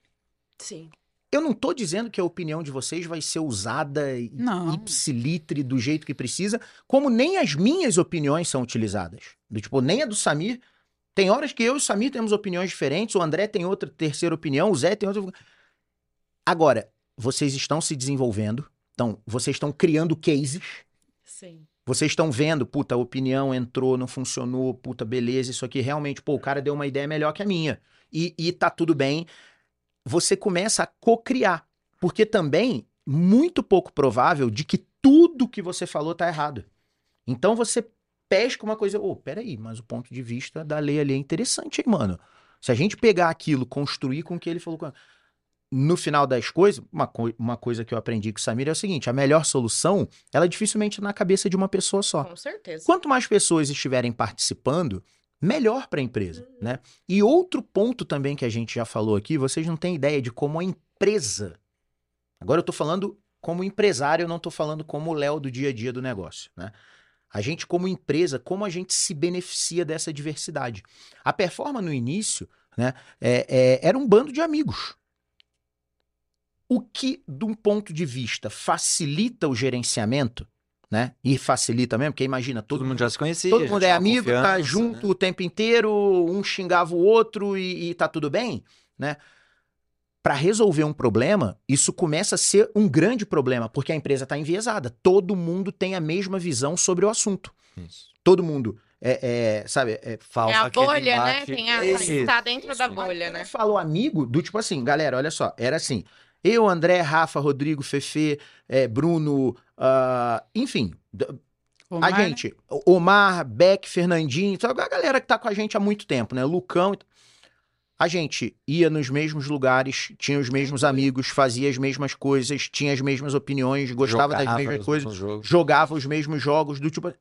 Sim. Eu não tô dizendo que a opinião de vocês vai ser usada e- ipsilitre do jeito que precisa, como nem as minhas opiniões são utilizadas. Do tipo, nem a do Samir. Tem horas que eu e o Samir temos opiniões diferentes, o André tem outra terceira opinião, o Zé tem outra. Agora, vocês estão se desenvolvendo, então, vocês estão criando cases, Sim. vocês estão vendo, puta, a opinião entrou, não funcionou, puta, beleza, isso aqui realmente, pô, o cara deu uma ideia melhor que a minha. E, e tá tudo bem. Você começa a co-criar. Porque também, muito pouco provável de que tudo que você falou tá errado. Então você pesca uma coisa, ô, peraí, mas o ponto de vista da lei ali é interessante, hein, mano? Se a gente pegar aquilo, construir com o que ele falou. No final das coisas, uma, coi- uma coisa que eu aprendi com o Samir é o seguinte: a melhor solução, ela é dificilmente na cabeça de uma pessoa só. Com certeza. Quanto mais pessoas estiverem participando, melhor para a empresa, né? E outro ponto também que a gente já falou aqui, vocês não têm ideia de como a empresa. Agora eu tô falando como empresário, eu não tô falando como o Léo do dia a dia do negócio, né? A gente como empresa, como a gente se beneficia dessa diversidade. A Performa no início, né, é- é- era um bando de amigos. O que, de um ponto de vista, facilita o gerenciamento, né? E facilita mesmo, porque imagina, todo, Todo mundo já se conhecia. Todo mundo é amigo, tá junto né? o tempo inteiro, um xingava o outro e, e tá tudo bem, né? Para resolver um problema, isso começa a ser um grande problema, porque a empresa está enviesada. Todo mundo tem a mesma visão sobre o assunto. Isso. Todo mundo, é, é, sabe, é, Falta É a aquele bolha, né? Tem a, tá dentro da Isso. bolha, Quando né? eu falo amigo, do tipo assim, galera, olha só, era assim, eu, André, Rafa, Rodrigo, Fefe, é, Bruno, ah, enfim, Omar, a né? gente, Omar, Beck, Fernandinho, sabe, a galera que tá com a gente há muito tempo, né? Lucão. A gente ia nos mesmos lugares, tinha os mesmos amigos, fazia as mesmas coisas, tinha as mesmas opiniões, gostava das Jogava mesmas os coisas, jogava os mesmos jogos, do tipo.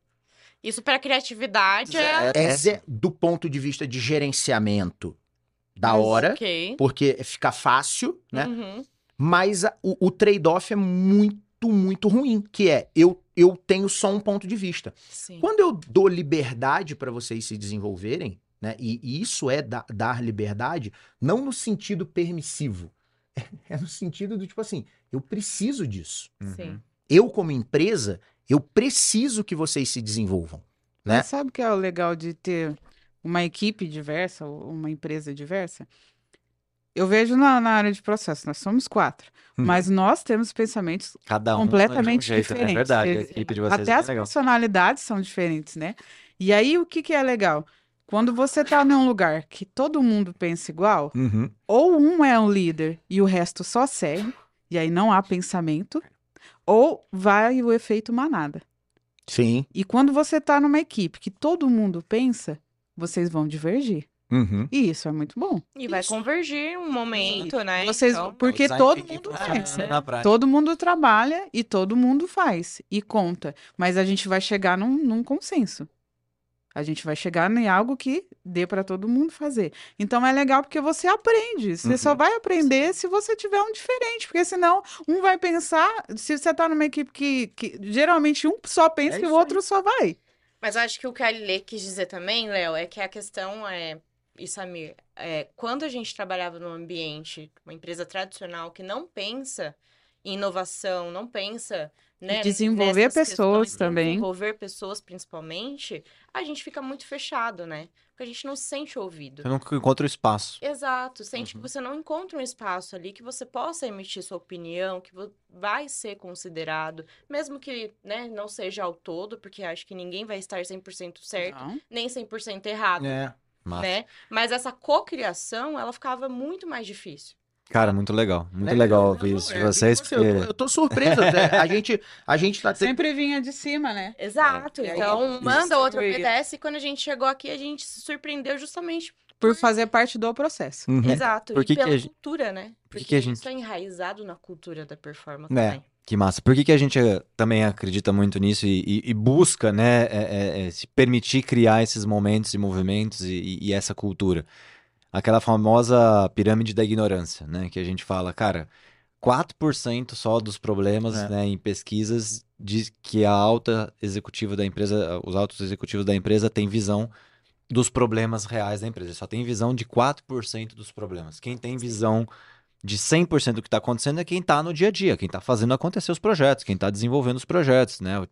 Isso pra criatividade é. É, zé- do ponto de vista de gerenciamento da Mas, hora, Ok. porque fica fácil, né? Uhum. Mas a- o, o trade-off é muito, muito ruim, que é eu, eu tenho só um ponto de vista. Sim. Quando eu dou liberdade para vocês se desenvolverem, né? E, e isso é da- dar liberdade, não no sentido permissivo, é no sentido do tipo assim, eu preciso disso. Sim. Uhum. Eu como empresa, eu preciso que vocês se desenvolvam, né? Mas sabe o que é o legal de ter uma equipe diversa, ou uma empresa diversa? Eu vejo na, na área de processo, nós somos quatro, Hum. mas nós temos pensamentos Cada um completamente um jeito, né? diferentes. É verdade, a equipe de vocês Até é as legal. personalidades são diferentes, né? E aí, o que, que é legal? Quando você tá num lugar que todo mundo pensa igual, Uhum. ou um é um líder e o resto só segue, e aí não há pensamento, ou vai o efeito manada. Sim. E quando você tá numa equipe que todo mundo pensa, vocês vão divergir. Uhum. E isso é muito bom. E vai convergir um momento, né? Vocês, Então, porque todo mundo faz. prática. Todo mundo trabalha e todo mundo faz e conta. Mas a gente vai chegar num, num consenso. A gente vai chegar em algo que dê para todo mundo fazer. Então é legal porque você aprende. Você só vai aprender se você tiver um diferente. Porque senão um vai pensar. Se você tá numa equipe que, que geralmente um só pensa É e o isso outro só vai. Mas eu acho que o que a Lê quis dizer também, Léo, é que a questão é, e Samir, é, quando a gente trabalhava num ambiente, uma empresa tradicional que não pensa em inovação, não pensa né, desenvolver pessoas questões, também. Desenvolver pessoas principalmente, a gente fica muito fechado, né? Porque a gente não se sente ouvido. Você não encontra o espaço. Exato, sente Uhum. que você não encontra um espaço ali que você possa emitir sua opinião, que vai ser considerado, mesmo que né, não seja ao todo, porque acho que ninguém vai estar 100% certo, Não. nem 100% errado, É. Massa. né? Mas essa cocriação, ela ficava muito mais difícil. Cara, muito legal. Muito Né? legal Não, ouvir não, isso de é, vocês. eu, tô, porque- eu tô surpreso. até. A gente, a gente tá. Sempre vinha de cima, né? Exato. É, aí então, manda outro obedece e quando a gente chegou aqui, a gente se surpreendeu justamente. Por fazer parte do processo. Uhum. Exato. Por que e pela que a gente- cultura, né? por que Porque que a gente- isso é enraizado na cultura da performance É. também. Que massa. Por que, que a gente eh, também acredita muito nisso e, e- e busca, né, é- é- se permitir criar esses momentos e movimentos e, e- e essa cultura? Aquela famosa pirâmide da ignorância, né, que a gente fala, cara, 4% só dos problemas, É. né, em pesquisas diz que a alta executiva da empresa, os altos executivos da empresa têm visão dos problemas reais da empresa. Só tem visão de 4% dos problemas. Quem tem visão de 100% do que está acontecendo é quem está no dia a dia, quem está fazendo acontecer os projetos, quem está desenvolvendo os projetos, né?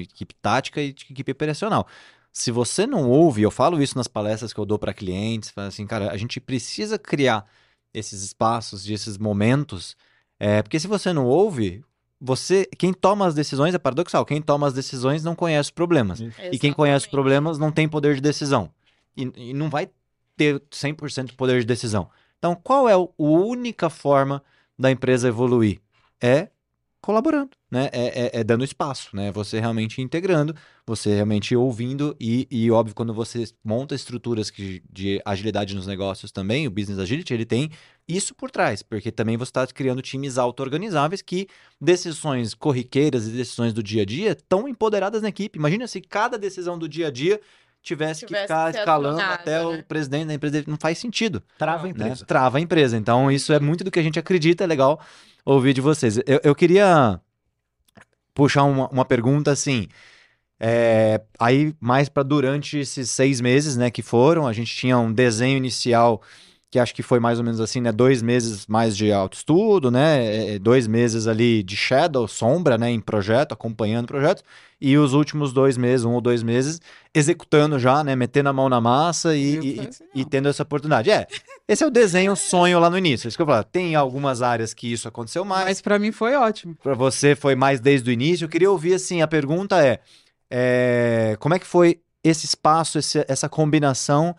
Equipe tática e equipe operacional. Se você não ouve, eu falo isso nas palestras que eu dou para clientes, falo assim, cara, a gente precisa criar esses espaços, e esses momentos, é, porque se você não ouve, você, quem toma as decisões é paradoxal, quem toma as decisões não conhece os problemas. E quem conhece os Exatamente. problemas não tem poder de decisão. E, e não vai ter 100% poder de decisão. Então, qual é a única forma da empresa evoluir? É colaborando, né? É, é- é dando espaço, né? Você realmente integrando, você realmente ouvindo e, e óbvio, quando você monta estruturas que, de agilidade nos negócios também, o Business Agility, ele tem isso por trás, porque também você está criando times auto-organizáveis que decisões corriqueiras e decisões do dia a dia estão empoderadas na equipe. Imagina se cada decisão do dia a dia tivesse, que Tivesse ficar que escalando até né? o presidente da empresa. Não faz sentido Trava a né? empresa. Trava a empresa. Então, isso é muito do que a gente acredita, é legal ouvir de vocês. Eu, eu queria puxar uma, uma pergunta assim. é, aí, mais para durante esses seis meses, né, que foram, a gente tinha um desenho inicial que acho que foi mais ou menos assim, né, dois meses mais de autoestudo, né, é, dois meses ali de shadow, sombra, né, em projeto, acompanhando projeto, e os últimos dois meses, um ou dois meses, executando já, né, metendo a mão na massa e, e- assim, e não. tendo essa oportunidade. É, esse é o desenho sonho lá no início. Isso que eu falo. Tem algumas áreas que isso aconteceu mais. Mas pra mim foi ótimo. Para você foi mais desde o início. Eu queria ouvir assim. A pergunta é, é, como é que foi esse espaço, esse- essa combinação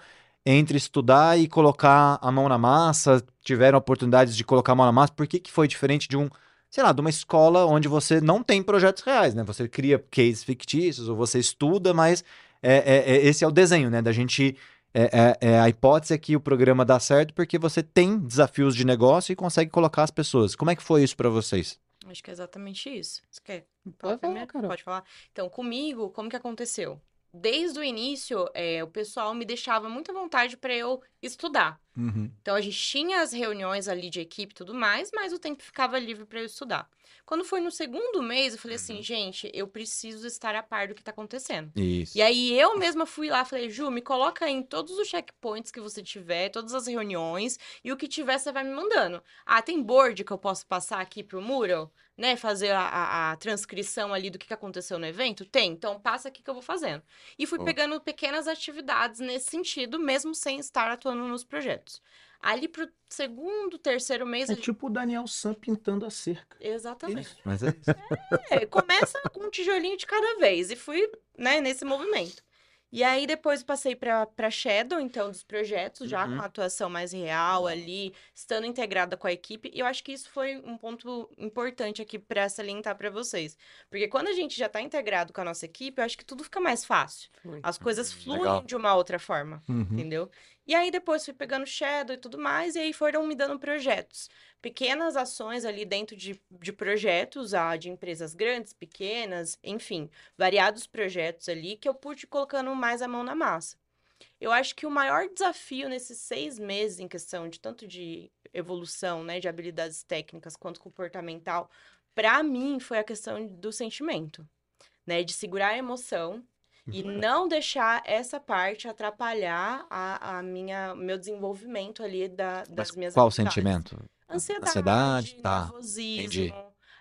entre estudar e colocar a mão na massa? Tiveram oportunidades de colocar a mão na massa? Por que, que foi diferente de um, sei lá, de uma escola onde você não tem projetos reais, né? Você cria cases fictícios ou você estuda, mas é, é- é- esse é o desenho, né? Da gente é, é- é a hipótese é que o programa dá certo porque você tem desafios de negócio e consegue colocar as pessoas. Como é que foi isso para vocês? Acho que é exatamente isso. Você quer Pode falar falar? Carol. Pode falar. Então, comigo, como que aconteceu? Desde o início, é, o pessoal me deixava muito à vontade para eu estudar. Uhum. Então, a gente tinha as reuniões ali de equipe e tudo mais, mas o tempo ficava livre para eu estudar. Quando foi no segundo mês, eu falei assim, gente, eu preciso estar a par do que tá acontecendo. Isso. E aí eu mesma fui lá, falei, Ju, me coloca em todos os checkpoints que você tiver, todas as reuniões, e o que tiver você vai me mandando. Ah, tem board que eu posso passar aqui pro Mural, né? Fazer a, a- a transcrição ali do que que aconteceu no evento? Tem, então passa aqui que eu vou fazendo. E fui Boa. pegando pequenas atividades nesse sentido, mesmo sem estar atuando nos projetos. Ali pro segundo, terceiro mês. É gente- tipo o Daniel Sam pintando a cerca. Exatamente. Mas é isso. É, começa com um tijolinho de cada vez. E fui, né, nesse movimento. E aí depois passei para Shadow, então, dos projetos, já Uhum. com a atuação mais real ali, estando integrada com a equipe. E eu acho que isso foi um ponto importante aqui para salientar para vocês. Porque quando a gente já está integrado com a nossa equipe, eu acho que tudo fica mais fácil. As coisas fluem legal. de uma outra forma, Uhum. entendeu? E aí depois fui pegando Shadow e tudo mais, e aí foram me dando projetos. Pequenas ações ali dentro de, de projetos, ah, de empresas grandes, pequenas, enfim, variados projetos ali que eu pude ir colocando mais a mão na massa. Eu acho que o maior desafio nesses seis meses em questão de tanto de evolução, né, de habilidades técnicas quanto comportamental, para mim foi a questão do sentimento, né, de segurar a emoção e não deixar essa parte atrapalhar a, a minha meu desenvolvimento ali da, das Mas minhas qual habilidades. sentimento? Ansiedade, Ansiedade, tá. nervosismo. Entendi.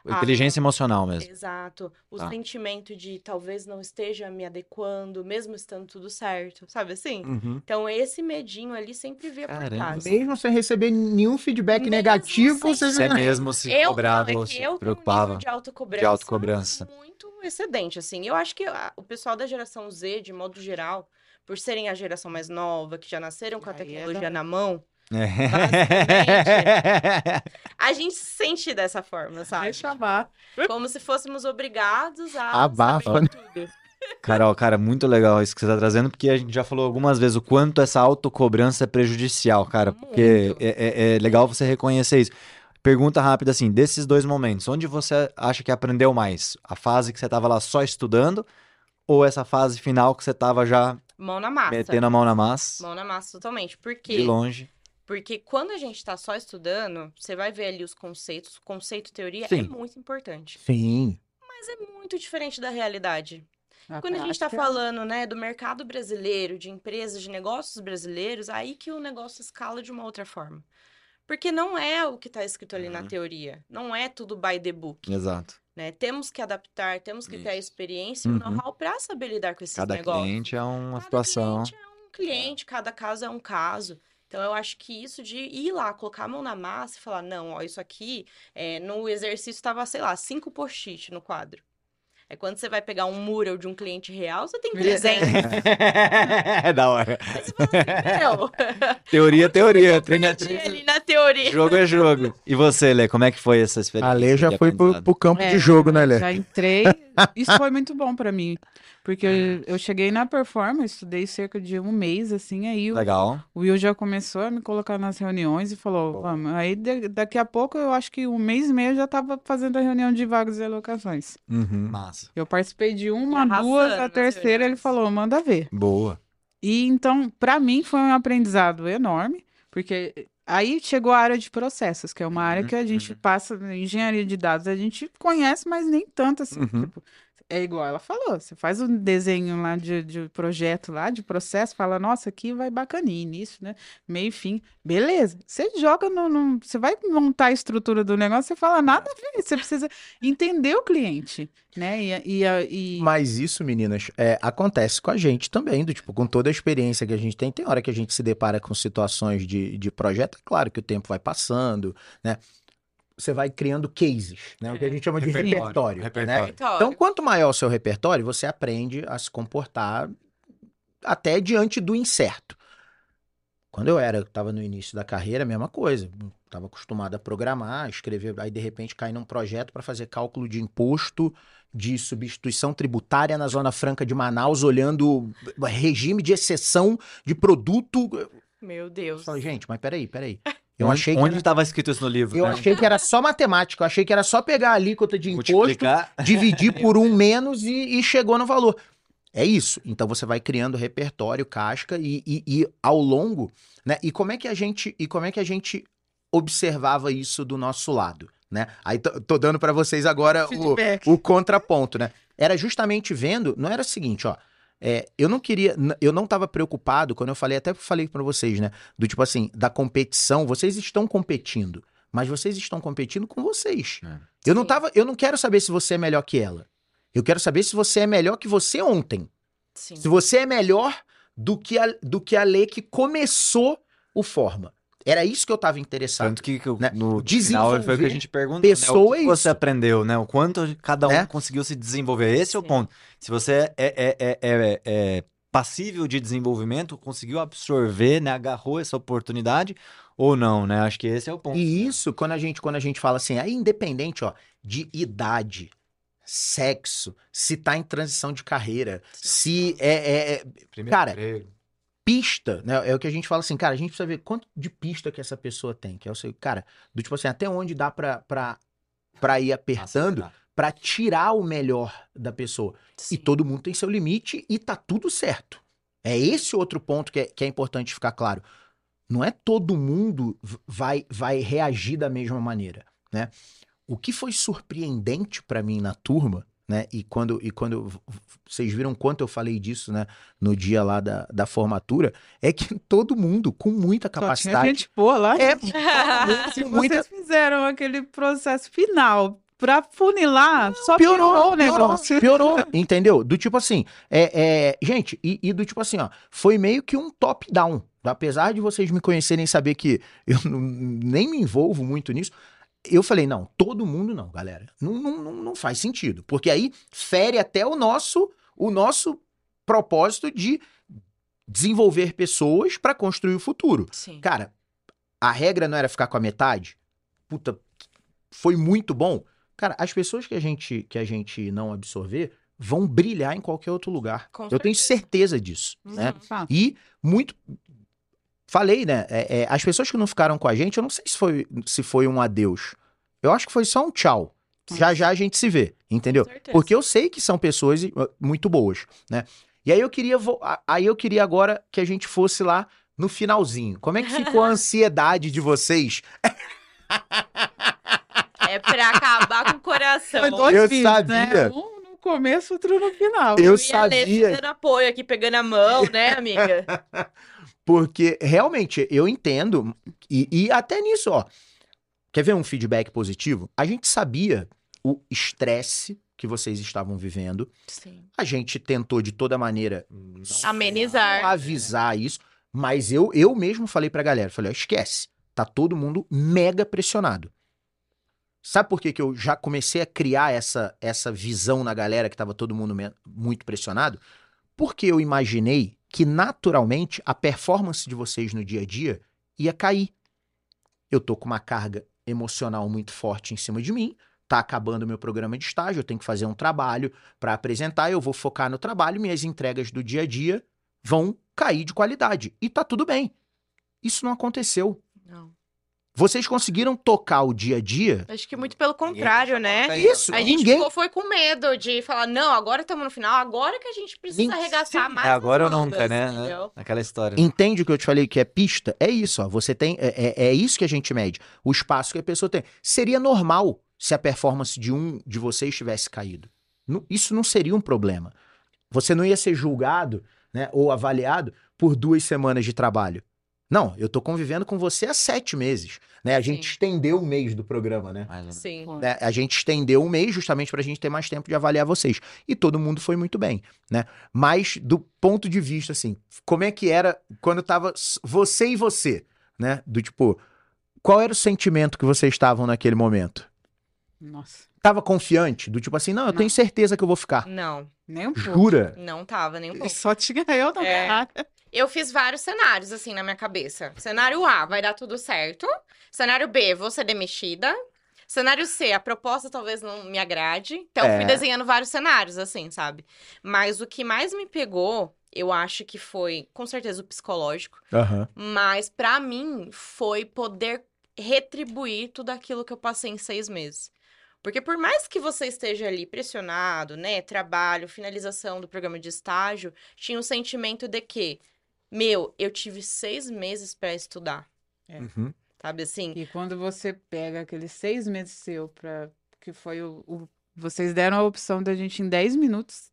Ah, Inteligência emocional mesmo. Exato. O Tá. sentimento de talvez não esteja me adequando, mesmo estando tudo certo, sabe assim? Uhum. Então, esse medinho ali sempre via por Caramba. trás. Mesmo sem receber nenhum feedback Mesmo negativo, sem você já... mesmo se Eu, cobrava não, ou é se eu preocupava. um de autocobrança, de autocobrança. muito excedente, assim. Eu acho que a- o pessoal da geração Z, de modo geral, por serem a geração mais nova, que já nasceram com a é tecnologia da- na mão. a gente se sente dessa forma, sabe? Deixa abaixo. Como se fôssemos obrigados a Abafa, saber né? tudo. Carol, cara, muito legal isso que você tá trazendo, porque a gente já falou algumas vezes o quanto essa autocobrança é prejudicial, cara. Porque é, é- é legal você reconhecer isso. Pergunta rápida assim, desses dois momentos, onde você acha que aprendeu mais? A fase que você tava lá só estudando ou essa fase final que você tava já Mão na massa. metendo a mão na massa, Mão na massa totalmente. Por de longe? Porque quando a gente tá só estudando, você vai ver ali os conceitos. Conceito teoria é Sim. muito importante. Sim. Mas é muito diferente da realidade. Na Quando a gente tá prática, falando, né, do mercado brasileiro, de empresas, de negócios brasileiros, aí que o negócio escala de uma outra forma. Porque não é o que tá escrito ali na Uhum. teoria. Não é tudo by the book, Exato. né? Temos que adaptar, temos que ter a Isso. experiência e o Uhum. know-how pra saber lidar com esses Cada negócios. cliente é uma Cada situação. cliente é um cliente, cada caso é um caso. Então, eu acho que isso de ir lá, colocar a mão na massa e falar, não, ó, isso aqui, é, no exercício estava, sei lá, cinco post-it no quadro. É quando você vai pegar um mural de um cliente real, você tem 300. é da hora. Aí você fala assim, meu, Teoria, teoria. Treino é aprendi treino. ali na teoria. Jogo é jogo. E você, Lê, como é que foi essa experiência? A Lê já de foi pro, pro campo É, de jogo, né, Lê? Já entrei. Isso foi muito bom pra mim. Porque eu, eu cheguei na performance, estudei cerca de um mês, assim, aí o, Legal. o Will já começou a me colocar nas reuniões e falou, vamos. Aí da- daqui a pouco, eu acho que um mês e meio eu já tava fazendo a reunião de vagas e alocações. Uhum. Massa. Eu participei de uma, arrasando duas, a terceira ele falou, manda ver. Boa. E então, para mim, foi um aprendizado enorme, porque aí chegou a área de processos, que é uma área que a gente Uhum. passa, engenharia de dados, a gente conhece, mas nem tanto assim. Uhum. Tipo, é igual ela falou, você faz um desenho lá de, de projeto lá, de processo, fala, nossa, aqui vai bacaninho, nisso, né? Meio fim. Beleza. Você joga no, no- Você vai montar a estrutura do negócio, você fala nada a ver. Você precisa entender o cliente, né? E, e, e- Mas isso, meninas, é, acontece com a gente também, do tipo, com toda a experiência que a gente tem, tem hora que a gente se depara com situações de, de projeto, é claro que o tempo vai passando, né? Você vai criando cases, né? O que a gente chama de Repertório, repertório, repertório. né? Então, quanto maior o seu repertório, você aprende a se comportar até diante do incerto. Quando eu era, estava no início da carreira, a mesma coisa. Estava acostumado a programar, escrever, aí de repente cai num projeto para fazer cálculo de imposto de substituição tributária na Zona Franca de Manaus, olhando regime de exceção de produto. Meu Eu Deus. falei, gente, mas peraí, peraí. Eu onde achei que onde era, estava escrito isso no livro? eu né? achei que era só matemática, eu achei que era só pegar a alíquota de imposto dividir por um menos e, e chegou no valor. É isso. Então você vai criando repertório, casca e, e- e ao longo, né? E como é que a gente e como é que a gente observava isso do nosso lado, né? Aí tô, tô dando para vocês agora o, o contraponto, né? Era justamente vendo, não era o seguinte, ó. É, eu não queria, eu não estava preocupado quando eu falei, até falei para vocês, né? Do tipo assim, da competição, vocês estão competindo, mas vocês estão competindo com vocês. É. Eu não tava, eu não quero saber se você é melhor que ela. Eu quero saber se você é melhor que você ontem. Sim. Se você é melhor do que a, do que a lei que começou o forma. Era isso que eu tava interessado. Tanto que, que né? no final foi o que a gente perguntou, pessoa né? O é que você isso. aprendeu, né? O quanto cada um Né? conseguiu se desenvolver. Esse é o Sim. ponto. Se você é, é, é, é, é passível de desenvolvimento, conseguiu absorver, né, agarrou essa oportunidade ou não, né? Acho que esse é o ponto. E isso, quando a gente, quando a gente fala assim, aí independente, ó, de idade, sexo, se tá em transição de carreira, se é, é- é Primeiro Cara, emprego. Pista, né? É o que a gente fala assim, cara, a gente precisa ver quanto de pista que essa pessoa tem, que é o seu, cara, do tipo assim, até onde dá pra, pra, pra ir apertando pra tirar o melhor da pessoa. Sim. E todo mundo tem seu limite e tá tudo certo. É esse outro ponto que é, que é importante ficar claro. Não é todo mundo vai, vai reagir da mesma maneira, né? O que foi surpreendente pra mim na turma, né? E quando, e quando vocês viram quanto eu falei disso, né? No dia lá da, da formatura, é que todo mundo com muita Só tinha capacidade. gente boa lá. É, com muita, vocês fizeram aquele processo final pra funilar, só piorou, piorou o piorou, negócio. piorou, entendeu? Do tipo assim, é, é, gente, e, e do tipo assim, ó, foi meio que um top-down. Apesar de vocês me conhecerem e saber que eu nem me envolvo muito nisso, eu falei, não, todo mundo não, galera. Não, não, não, não faz sentido. Porque aí fere até o nosso, o nosso propósito de desenvolver pessoas para construir o futuro. Sim. Cara, a regra não era ficar com a metade? Puta, foi muito bom. Cara, as pessoas que a gente, que a gente não absorver vão brilhar em qualquer outro lugar. Com Eu tenho certeza. disso, né? Uhum. Fato. E muito. Falei, né? é, é, as pessoas que não ficaram com a gente, eu não sei se foi, se foi um adeus. Eu acho que foi só um tchau. Já já a gente se vê, entendeu? Porque eu sei que são pessoas uh, muito boas, né? E aí eu queria aí eu queria agora que a gente fosse lá no finalzinho. Como é que ficou a ansiedade de vocês? É pra acabar com o coração. Foi dois Eu filhos, sabia. Né? Um no começo, outro no final. Eu e a Lê sabia. dando apoio aqui, pegando a mão, né, amiga? Porque realmente eu entendo, e, e até nisso, ó. Quer ver um feedback positivo? A gente sabia o estresse que vocês estavam vivendo. Sim. A gente tentou de toda maneira Amenizar. avisar isso, mas eu, eu mesmo falei pra galera, falei, ó, esquece, tá todo mundo mega pressionado. Sabe por que, que eu já comecei a criar essa, essa visão na galera que tava todo mundo muito pressionado? Porque eu imaginei que naturalmente a performance de vocês no dia a dia ia cair. Eu tô com uma carga emocional muito forte em cima de mim, tá acabando meu programa de estágio, eu tenho que fazer um trabalho para apresentar, eu vou focar no trabalho, minhas entregas do dia a dia vão cair de qualidade. E tá tudo bem. Isso não aconteceu. Não. Vocês conseguiram tocar o dia a dia? Acho que muito pelo contrário, né? Isso, A gente ninguém. ficou foi com medo de falar, não, agora estamos no final, agora que a gente precisa Nin- arregaçar mais. É agora ou nunca, né? entendeu? Aquela história. Entende o que eu te falei que é pista? É isso, ó. Você tem. É, é- é isso que a gente mede. O espaço que a pessoa tem. Seria normal se a performance de um de vocês tivesse caído. Isso não seria um problema. Você não ia ser julgado, né, ou avaliado por duas semanas de trabalho. Não, eu tô convivendo com você há sete meses. Né? A gente Sim. estendeu o mês do programa, né? Mais. Sim. né, a gente estendeu um mês justamente para a gente ter mais tempo de avaliar vocês. E todo mundo foi muito bem, né? Mas do ponto de vista, assim, como é que era quando tava você e você, né? Do tipo, qual era o sentimento que vocês estavam naquele momento? Nossa, Tava confiante? Do tipo assim, não, eu tenho Não. certeza que eu vou ficar. Não, nem um pouco. Jura? não tava nem um pouco. Só tinha eu na É. cara. Eu fiz vários cenários, assim, na minha cabeça. Cenário A, vai dar tudo certo. Cenário B, vou ser demitida. Cenário C, a proposta talvez não me agrade. Então, eu É. fui desenhando vários cenários, assim, sabe? Mas o que mais me pegou, eu acho que foi, com certeza, o psicológico. Aham. Mas, pra mim, foi poder retribuir tudo aquilo que eu passei em seis meses. Porque por mais que você esteja ali pressionado, né, trabalho, finalização do programa de estágio, tinha um sentimento de que, meu, eu tive seis meses pra estudar, Uhum. sabe assim? E quando você pega aqueles seis meses seu para que foi o, o- vocês deram a opção da gente em 10 minutos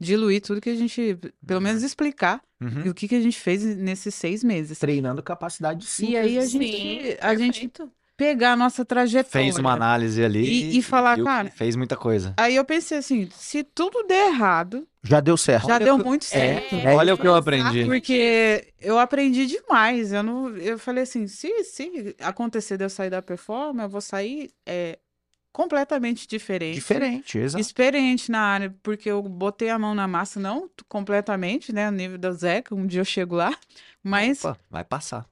diluir tudo que a gente, pelo menos explicar Uhum. o que, que a gente fez nesses seis meses. Treinando capacidade de síntese. E aí a Sim, gente, a gente perfeito. Pegar a nossa trajetória. Fez uma análise ali. E- e falar, cara- Fez muita coisa. Aí eu pensei assim, se tudo der errado, Já deu certo. já Olha deu que- muito certo. É, Olha o que eu aprendi. Porque eu aprendi demais. Eu não, eu falei assim, se, se acontecer de eu sair da performance, eu vou sair é, completamente diferente. Diferente, exato. Experiente na área, porque eu botei a mão na massa, não completamente, né? No nível da Zeca, um dia eu chego lá, mas Opa, vai passar.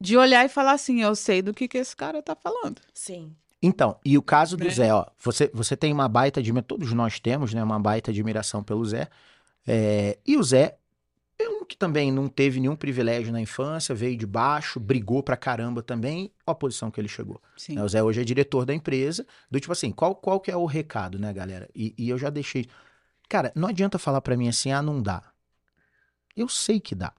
De olhar e falar assim, eu sei do que, que esse cara tá falando. Sim. Então, e o caso do Né? Zé, ó, você, você tem uma baita admiração, todos nós temos, né, uma baita admiração pelo Zé, é, e o Zé é um que também não teve nenhum privilégio na infância, veio de baixo, brigou pra caramba também, ó a posição que ele chegou. Sim. né? O Zé hoje é diretor da empresa, do tipo assim, qual, qual que é o recado, né, galera? E, e eu já deixei, cara, não adianta falar pra mim assim, ah, não dá. Eu sei que dá.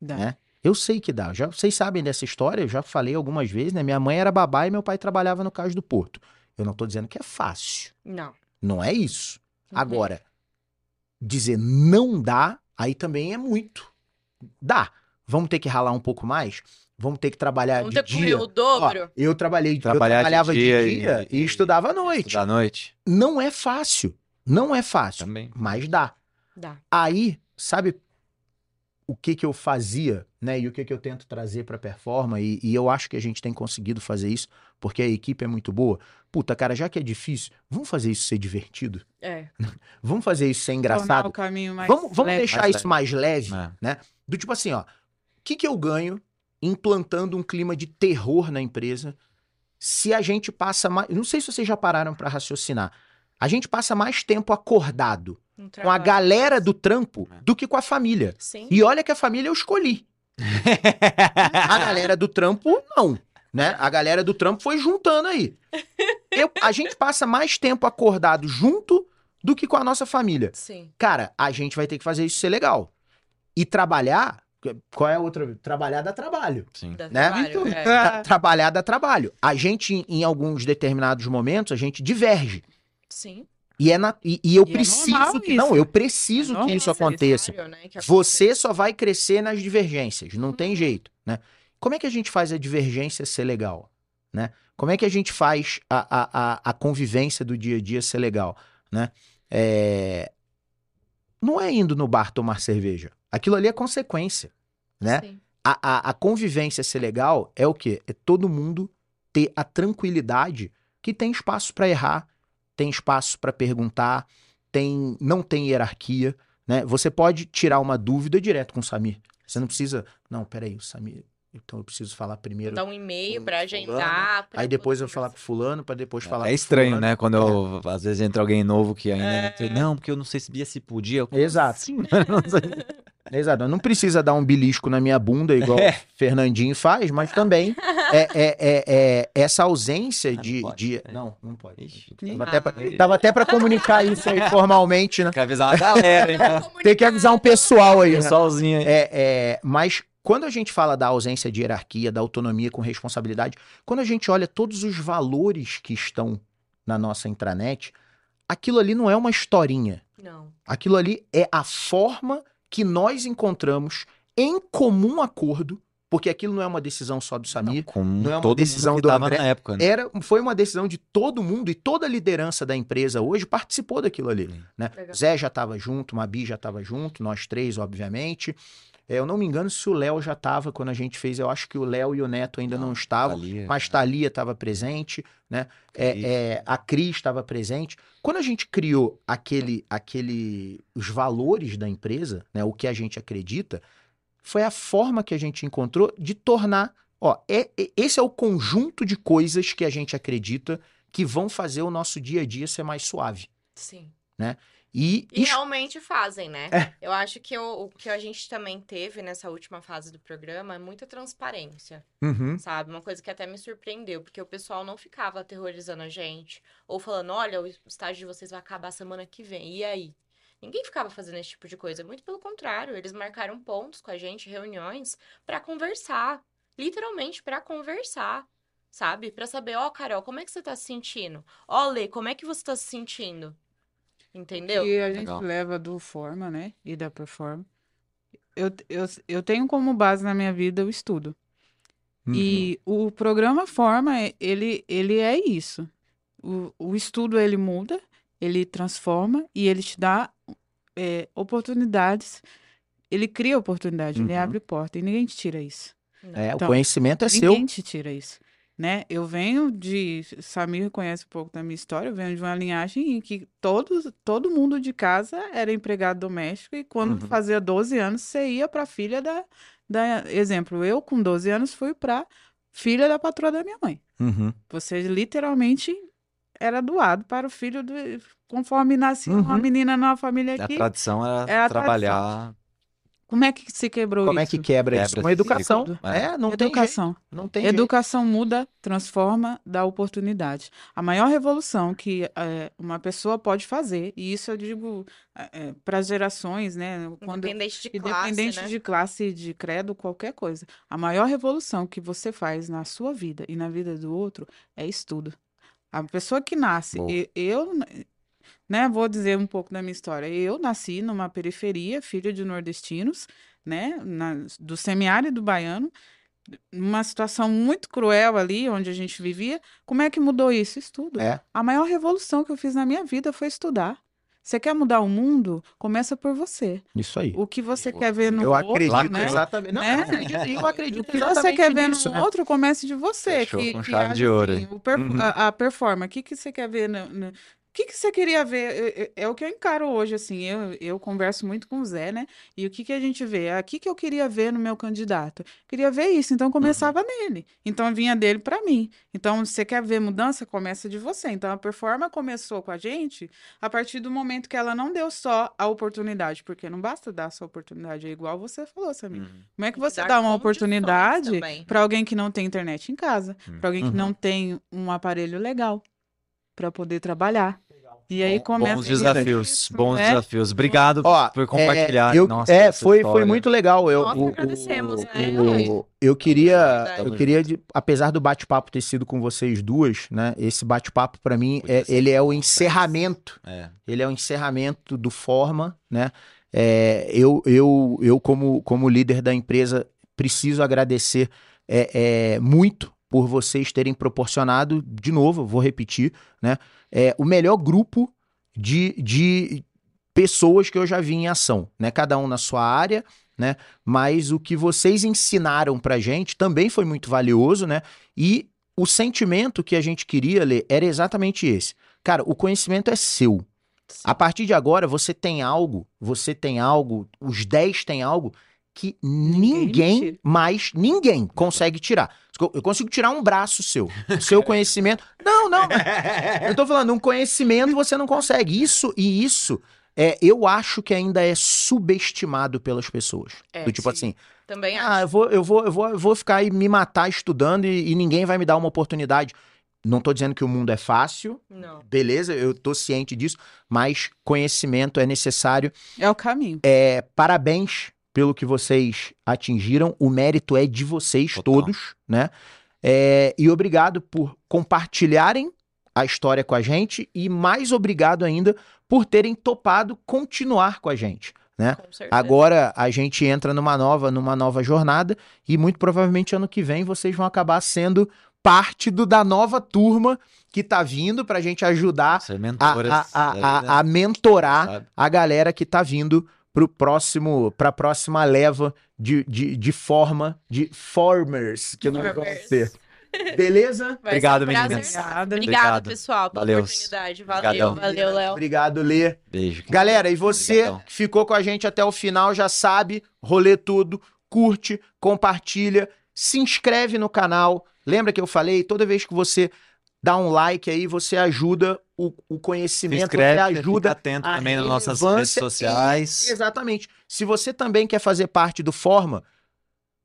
Dá. né? Eu sei que dá. Já, vocês sabem dessa história, eu já falei algumas vezes, né? Minha mãe era babá e meu pai trabalhava no Cais do Porto. Eu não tô dizendo que é fácil. Não. Não é isso. Uhum. Agora, dizer não dá, aí também é muito. Dá. Vamos ter que ralar um pouco mais? Vamos ter que trabalhar Vamos de ter que comer dia. o Ó, dobro. eu trabalhei, Trabalhar eu de trabalhava de dia, dia e, e- estudava à noite. Da noite Não é fácil. Não é fácil, também. mas dá. Dá. Aí, sabe o que que eu fazia, né? E o que que eu tento trazer pra performance, e, e eu acho que a gente tem conseguido fazer isso, porque a equipe é muito boa. Puta, cara, já que é difícil, vamos fazer isso ser divertido? É. Vamos fazer isso ser Tornar engraçado? o caminho mais Vamos, vamos leve. deixar mais isso mais leve, É. né? Do tipo assim, ó, o que que eu ganho implantando um clima de terror na empresa se a gente passa mais... Não sei se vocês já pararam pra raciocinar. A gente passa mais tempo acordado Um com a galera do trampo É. do que com a família. Sim. E olha que a família eu escolhi. A galera do trampo, não. Né? A galera do trampo foi juntando aí. Eu- a gente passa mais tempo acordado junto do que com a nossa família. Sim. Cara, a gente vai ter que fazer isso ser legal. E trabalhar. Qual é a outra? Trabalhar dá trabalho. Sim. Dá Né? trabalho, é. Tra- trabalhar dá trabalho. A gente, em- em alguns determinados momentos, a gente diverge. Sim. E, é na- e, e eu E é preciso. normal que, isso. não, eu preciso É que isso É aconteça. né, que Você só vai crescer nas divergências, não tem Uhum. jeito, né? Como é que a gente faz a divergência ser legal, né? Como é que a gente faz a, a, a, a convivência do dia a dia ser legal, né? É, Não é indo no bar tomar cerveja. Aquilo ali é consequência, né? Sim. A, a, a convivência ser legal é o quê? É todo mundo ter a tranquilidade que tem espaço para errar, tem espaço para perguntar, tem não tem hierarquia, né? Você pode tirar uma dúvida direto com o Samir. Você não precisa, não, peraí, o Samir, então eu preciso falar primeiro. Dar um e-mail fulano, agendar. pra Aí depois eu falar com fulano, para depois falar É com estranho, fulano. né? Quando eu, às vezes entra alguém novo que ainda. É. Não, porque eu não sei se se podia. Eu, Exato. Não sei. Exato. Não precisa dar um belisco na minha bunda, igual É. o Fernandinho faz, mas também é, é, é, é essa ausência Ah, não de. pode. de- É. Não, não pode. Ixi. Tava até, pra, mas- tava até pra comunicar isso aí formalmente, né? Quer avisar uma galera, então. Tem que avisar um pessoal aí. né? Pessoalzinho aí. É, é, mas quando a gente fala da ausência de hierarquia, da autonomia com responsabilidade, quando a gente olha todos os valores que estão na nossa intranet, aquilo ali não é uma historinha. Não. Aquilo ali é a forma que nós encontramos em comum acordo, porque aquilo não é uma decisão só do Samir, Com não é uma todo decisão mundo que do André. na época, né? era, foi uma decisão de todo mundo e toda a liderança da empresa hoje participou daquilo ali. Né? Legal. Zé já estava junto, Mabi já estava junto, nós três, obviamente. É, eu não me engano se o Léo já estava quando a gente fez, eu acho que o Léo e o Neto ainda não, estavam, Ali, mas Thalia estava presente, né? É, é, a Cris estava presente. Quando a gente criou aquele, aquele, os valores da empresa, né? O que a gente acredita, foi a forma que a gente encontrou de tornar, ó, é, é- esse é o conjunto de coisas que a gente acredita que vão fazer o nosso dia a dia ser mais suave. Sim. E, E realmente fazem, né? É. Eu acho que o, o que a gente também teve nessa última fase do programa é muita transparência, Uhum. sabe? Uma coisa que até me surpreendeu, porque o pessoal não ficava aterrorizando a gente, ou falando, olha, o estágio de vocês vai acabar semana que vem, e aí? Ninguém ficava fazendo esse tipo de coisa, muito pelo contrário, eles marcaram pontos com a gente, reuniões, pra conversar, literalmente pra conversar, sabe? Pra saber, ó, Carol, como é que você tá se sentindo? Ó, Lê, como é que você tá se sentindo? Entendeu? que a gente Legal. leva do Forma, né? E da Performa. Eu, eu, eu tenho como base na minha vida o estudo. Uhum. E o programa Forma, é- ele, ele é isso. O, o estudo, ele muda, ele transforma e ele te dá é, oportunidades. Ele cria oportunidade, ele Uhum. abre porta e ninguém te tira isso. É, o Então, conhecimento é seu. Ninguém te tira isso. Né? Eu venho de, Samir conhece um pouco da minha história, eu venho de uma linhagem em que todo, todo mundo de casa era empregado doméstico e quando Uhum. fazia 12 anos, você ia para filha da, da, exemplo, eu com 12 anos fui para filha da patroa da minha mãe. Uhum. Você literalmente era doado para o filho do, conforme nascia uma Uhum. menina numa família A aqui. tradição era Era a trabalhar. Como é que se quebrou Como é isso? que quebra, isso? Quebra Com esse educação. ciclo. É, não tem jeito. Educação. Não tem jeito. Educação muda, transforma, dá oportunidade. A maior revolução que eh, uma pessoa pode fazer, e isso eu digo para as gerações, né? Quando, Independente de classe, independente né? de classe, de credo, qualquer coisa. A maior revolução que você faz na sua vida e na vida do outro é estudo. A pessoa que nasce, e- eu, né, vou dizer um pouco da minha história. Eu nasci numa periferia, filha de nordestinos, né, na, do semiárido baiano, numa situação muito cruel ali, onde a gente vivia. Como é que mudou isso? Estudo. É. A maior revolução que eu fiz na minha vida foi estudar. Você quer mudar o mundo? Começa por você. Isso aí. O que você Boa. quer ver no Eu outro, acredito né? exatamente. Não, Né? eu acredito, eu acredito O que você quer ver nisso, no né? outro, comece de você. Fechou que, com que chave age de ouro assim, o per- Uhum. a, a performance. O que, que você quer ver? No, no- O que, que você queria ver? É, é- é o que eu encaro hoje, assim. Eu, eu converso muito com o Zé, né? E o que, que a gente vê? Ah, O que, que eu queria ver no meu candidato? Queria ver isso, então começava Uhum. nele. Então vinha dele para mim. Então, você quer ver mudança? Começa de você. Então, a performance começou com a gente a partir do momento que ela não deu só a oportunidade, porque não basta dar só a oportunidade, é igual você falou, Samir. Uhum. Como é que você dá uma oportunidade para alguém que não tem internet em casa, Hum. para alguém que Uhum. não tem um aparelho legal para poder trabalhar? E aí começa Bons isso, desafios, bons né? desafios. Obrigado Ó, por compartilhar. É, eu- Nossa, é, foi, foi muito legal. Eu, Nós o- agradecemos, o- né? o- eu queria, eu queria, de- apesar do bate-papo ter sido com vocês duas, né? Esse bate-papo para mim, é, ele é o encerramento. É. Ele é o encerramento do Forma, né? É, eu, eu, eu como, como líder da empresa, preciso agradecer é, é, muito por vocês terem proporcionado, de novo, vou repetir, né? É, o melhor grupo de, de pessoas que eu já vi em ação, né? Cada um na sua área, né? Mas o que vocês ensinaram pra gente também foi muito valioso, né? E o sentimento que a gente queria ler era exatamente esse. Cara, o conhecimento é seu. A partir de agora, você tem algo, você tem algo, os 10 têm algo que Ninguém ninguém, mais, ninguém consegue tirar. Eu consigo tirar um braço seu, o seu conhecimento. Não, não, eu tô falando, um conhecimento você não consegue. Isso e isso, é, eu acho que ainda é subestimado pelas pessoas. É, Do tipo sim. assim, Também acho. ah, eu vou, eu vou, eu vou, eu vou ficar aí me matar estudando e, e ninguém vai me dar uma oportunidade. Não tô dizendo que o mundo é fácil, Não. beleza, eu tô ciente disso, mas conhecimento é necessário. É o caminho. É, parabéns pelo que vocês atingiram, o mérito é de vocês Total. todos, né? É, e obrigado por compartilharem a história com a gente e mais obrigado ainda por terem topado continuar com a gente. Né? Com certeza. Agora a gente entra numa nova, numa nova jornada e muito provavelmente ano que vem vocês vão acabar sendo parte do, da nova turma que tá vindo pra gente ajudar a, a, a, a, a mentorar sabe? a galera que tá vindo pro próximo, pra próxima leva de, de, de forma, de formers, que eu não gosto de Formers. ser. Beleza? Vai Obrigado, um meninas. Obrigada, Obrigado. pessoal, pela Valeu. oportunidade. Valeu, Obrigadão. valeu, Léo. Obrigado, Lê. Beijo. Galera, e você Obrigadão. que ficou com a gente até o final já sabe, rolê tudo, curte, compartilha, se inscreve no canal. Lembra que eu falei, toda vez que você dá um like aí, você ajuda o, o Se conhecimento, inscreve, você fica ajuda atento a também nas nossas redes sociais. Exatamente. Se você também quer fazer parte do Forma,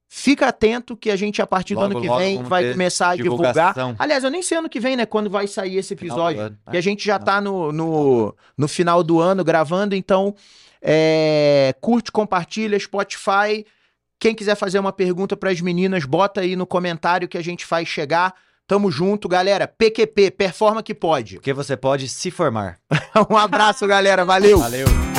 fica atento que a gente, a partir do Logo, ano que vem, vai começar a divulgar. Aliás, eu nem sei ano que vem, né? Quando vai sair esse do episódio. ano. Que a gente já tá no, no, no final do ano gravando, então é, curte, compartilha, Spotify. Quem quiser fazer uma pergunta para as meninas, bota aí no comentário que a gente faz chegar. Tamo junto, galera. PQP, performa que pode. Porque você pode se formar. Um abraço, galera. Valeu. Valeu.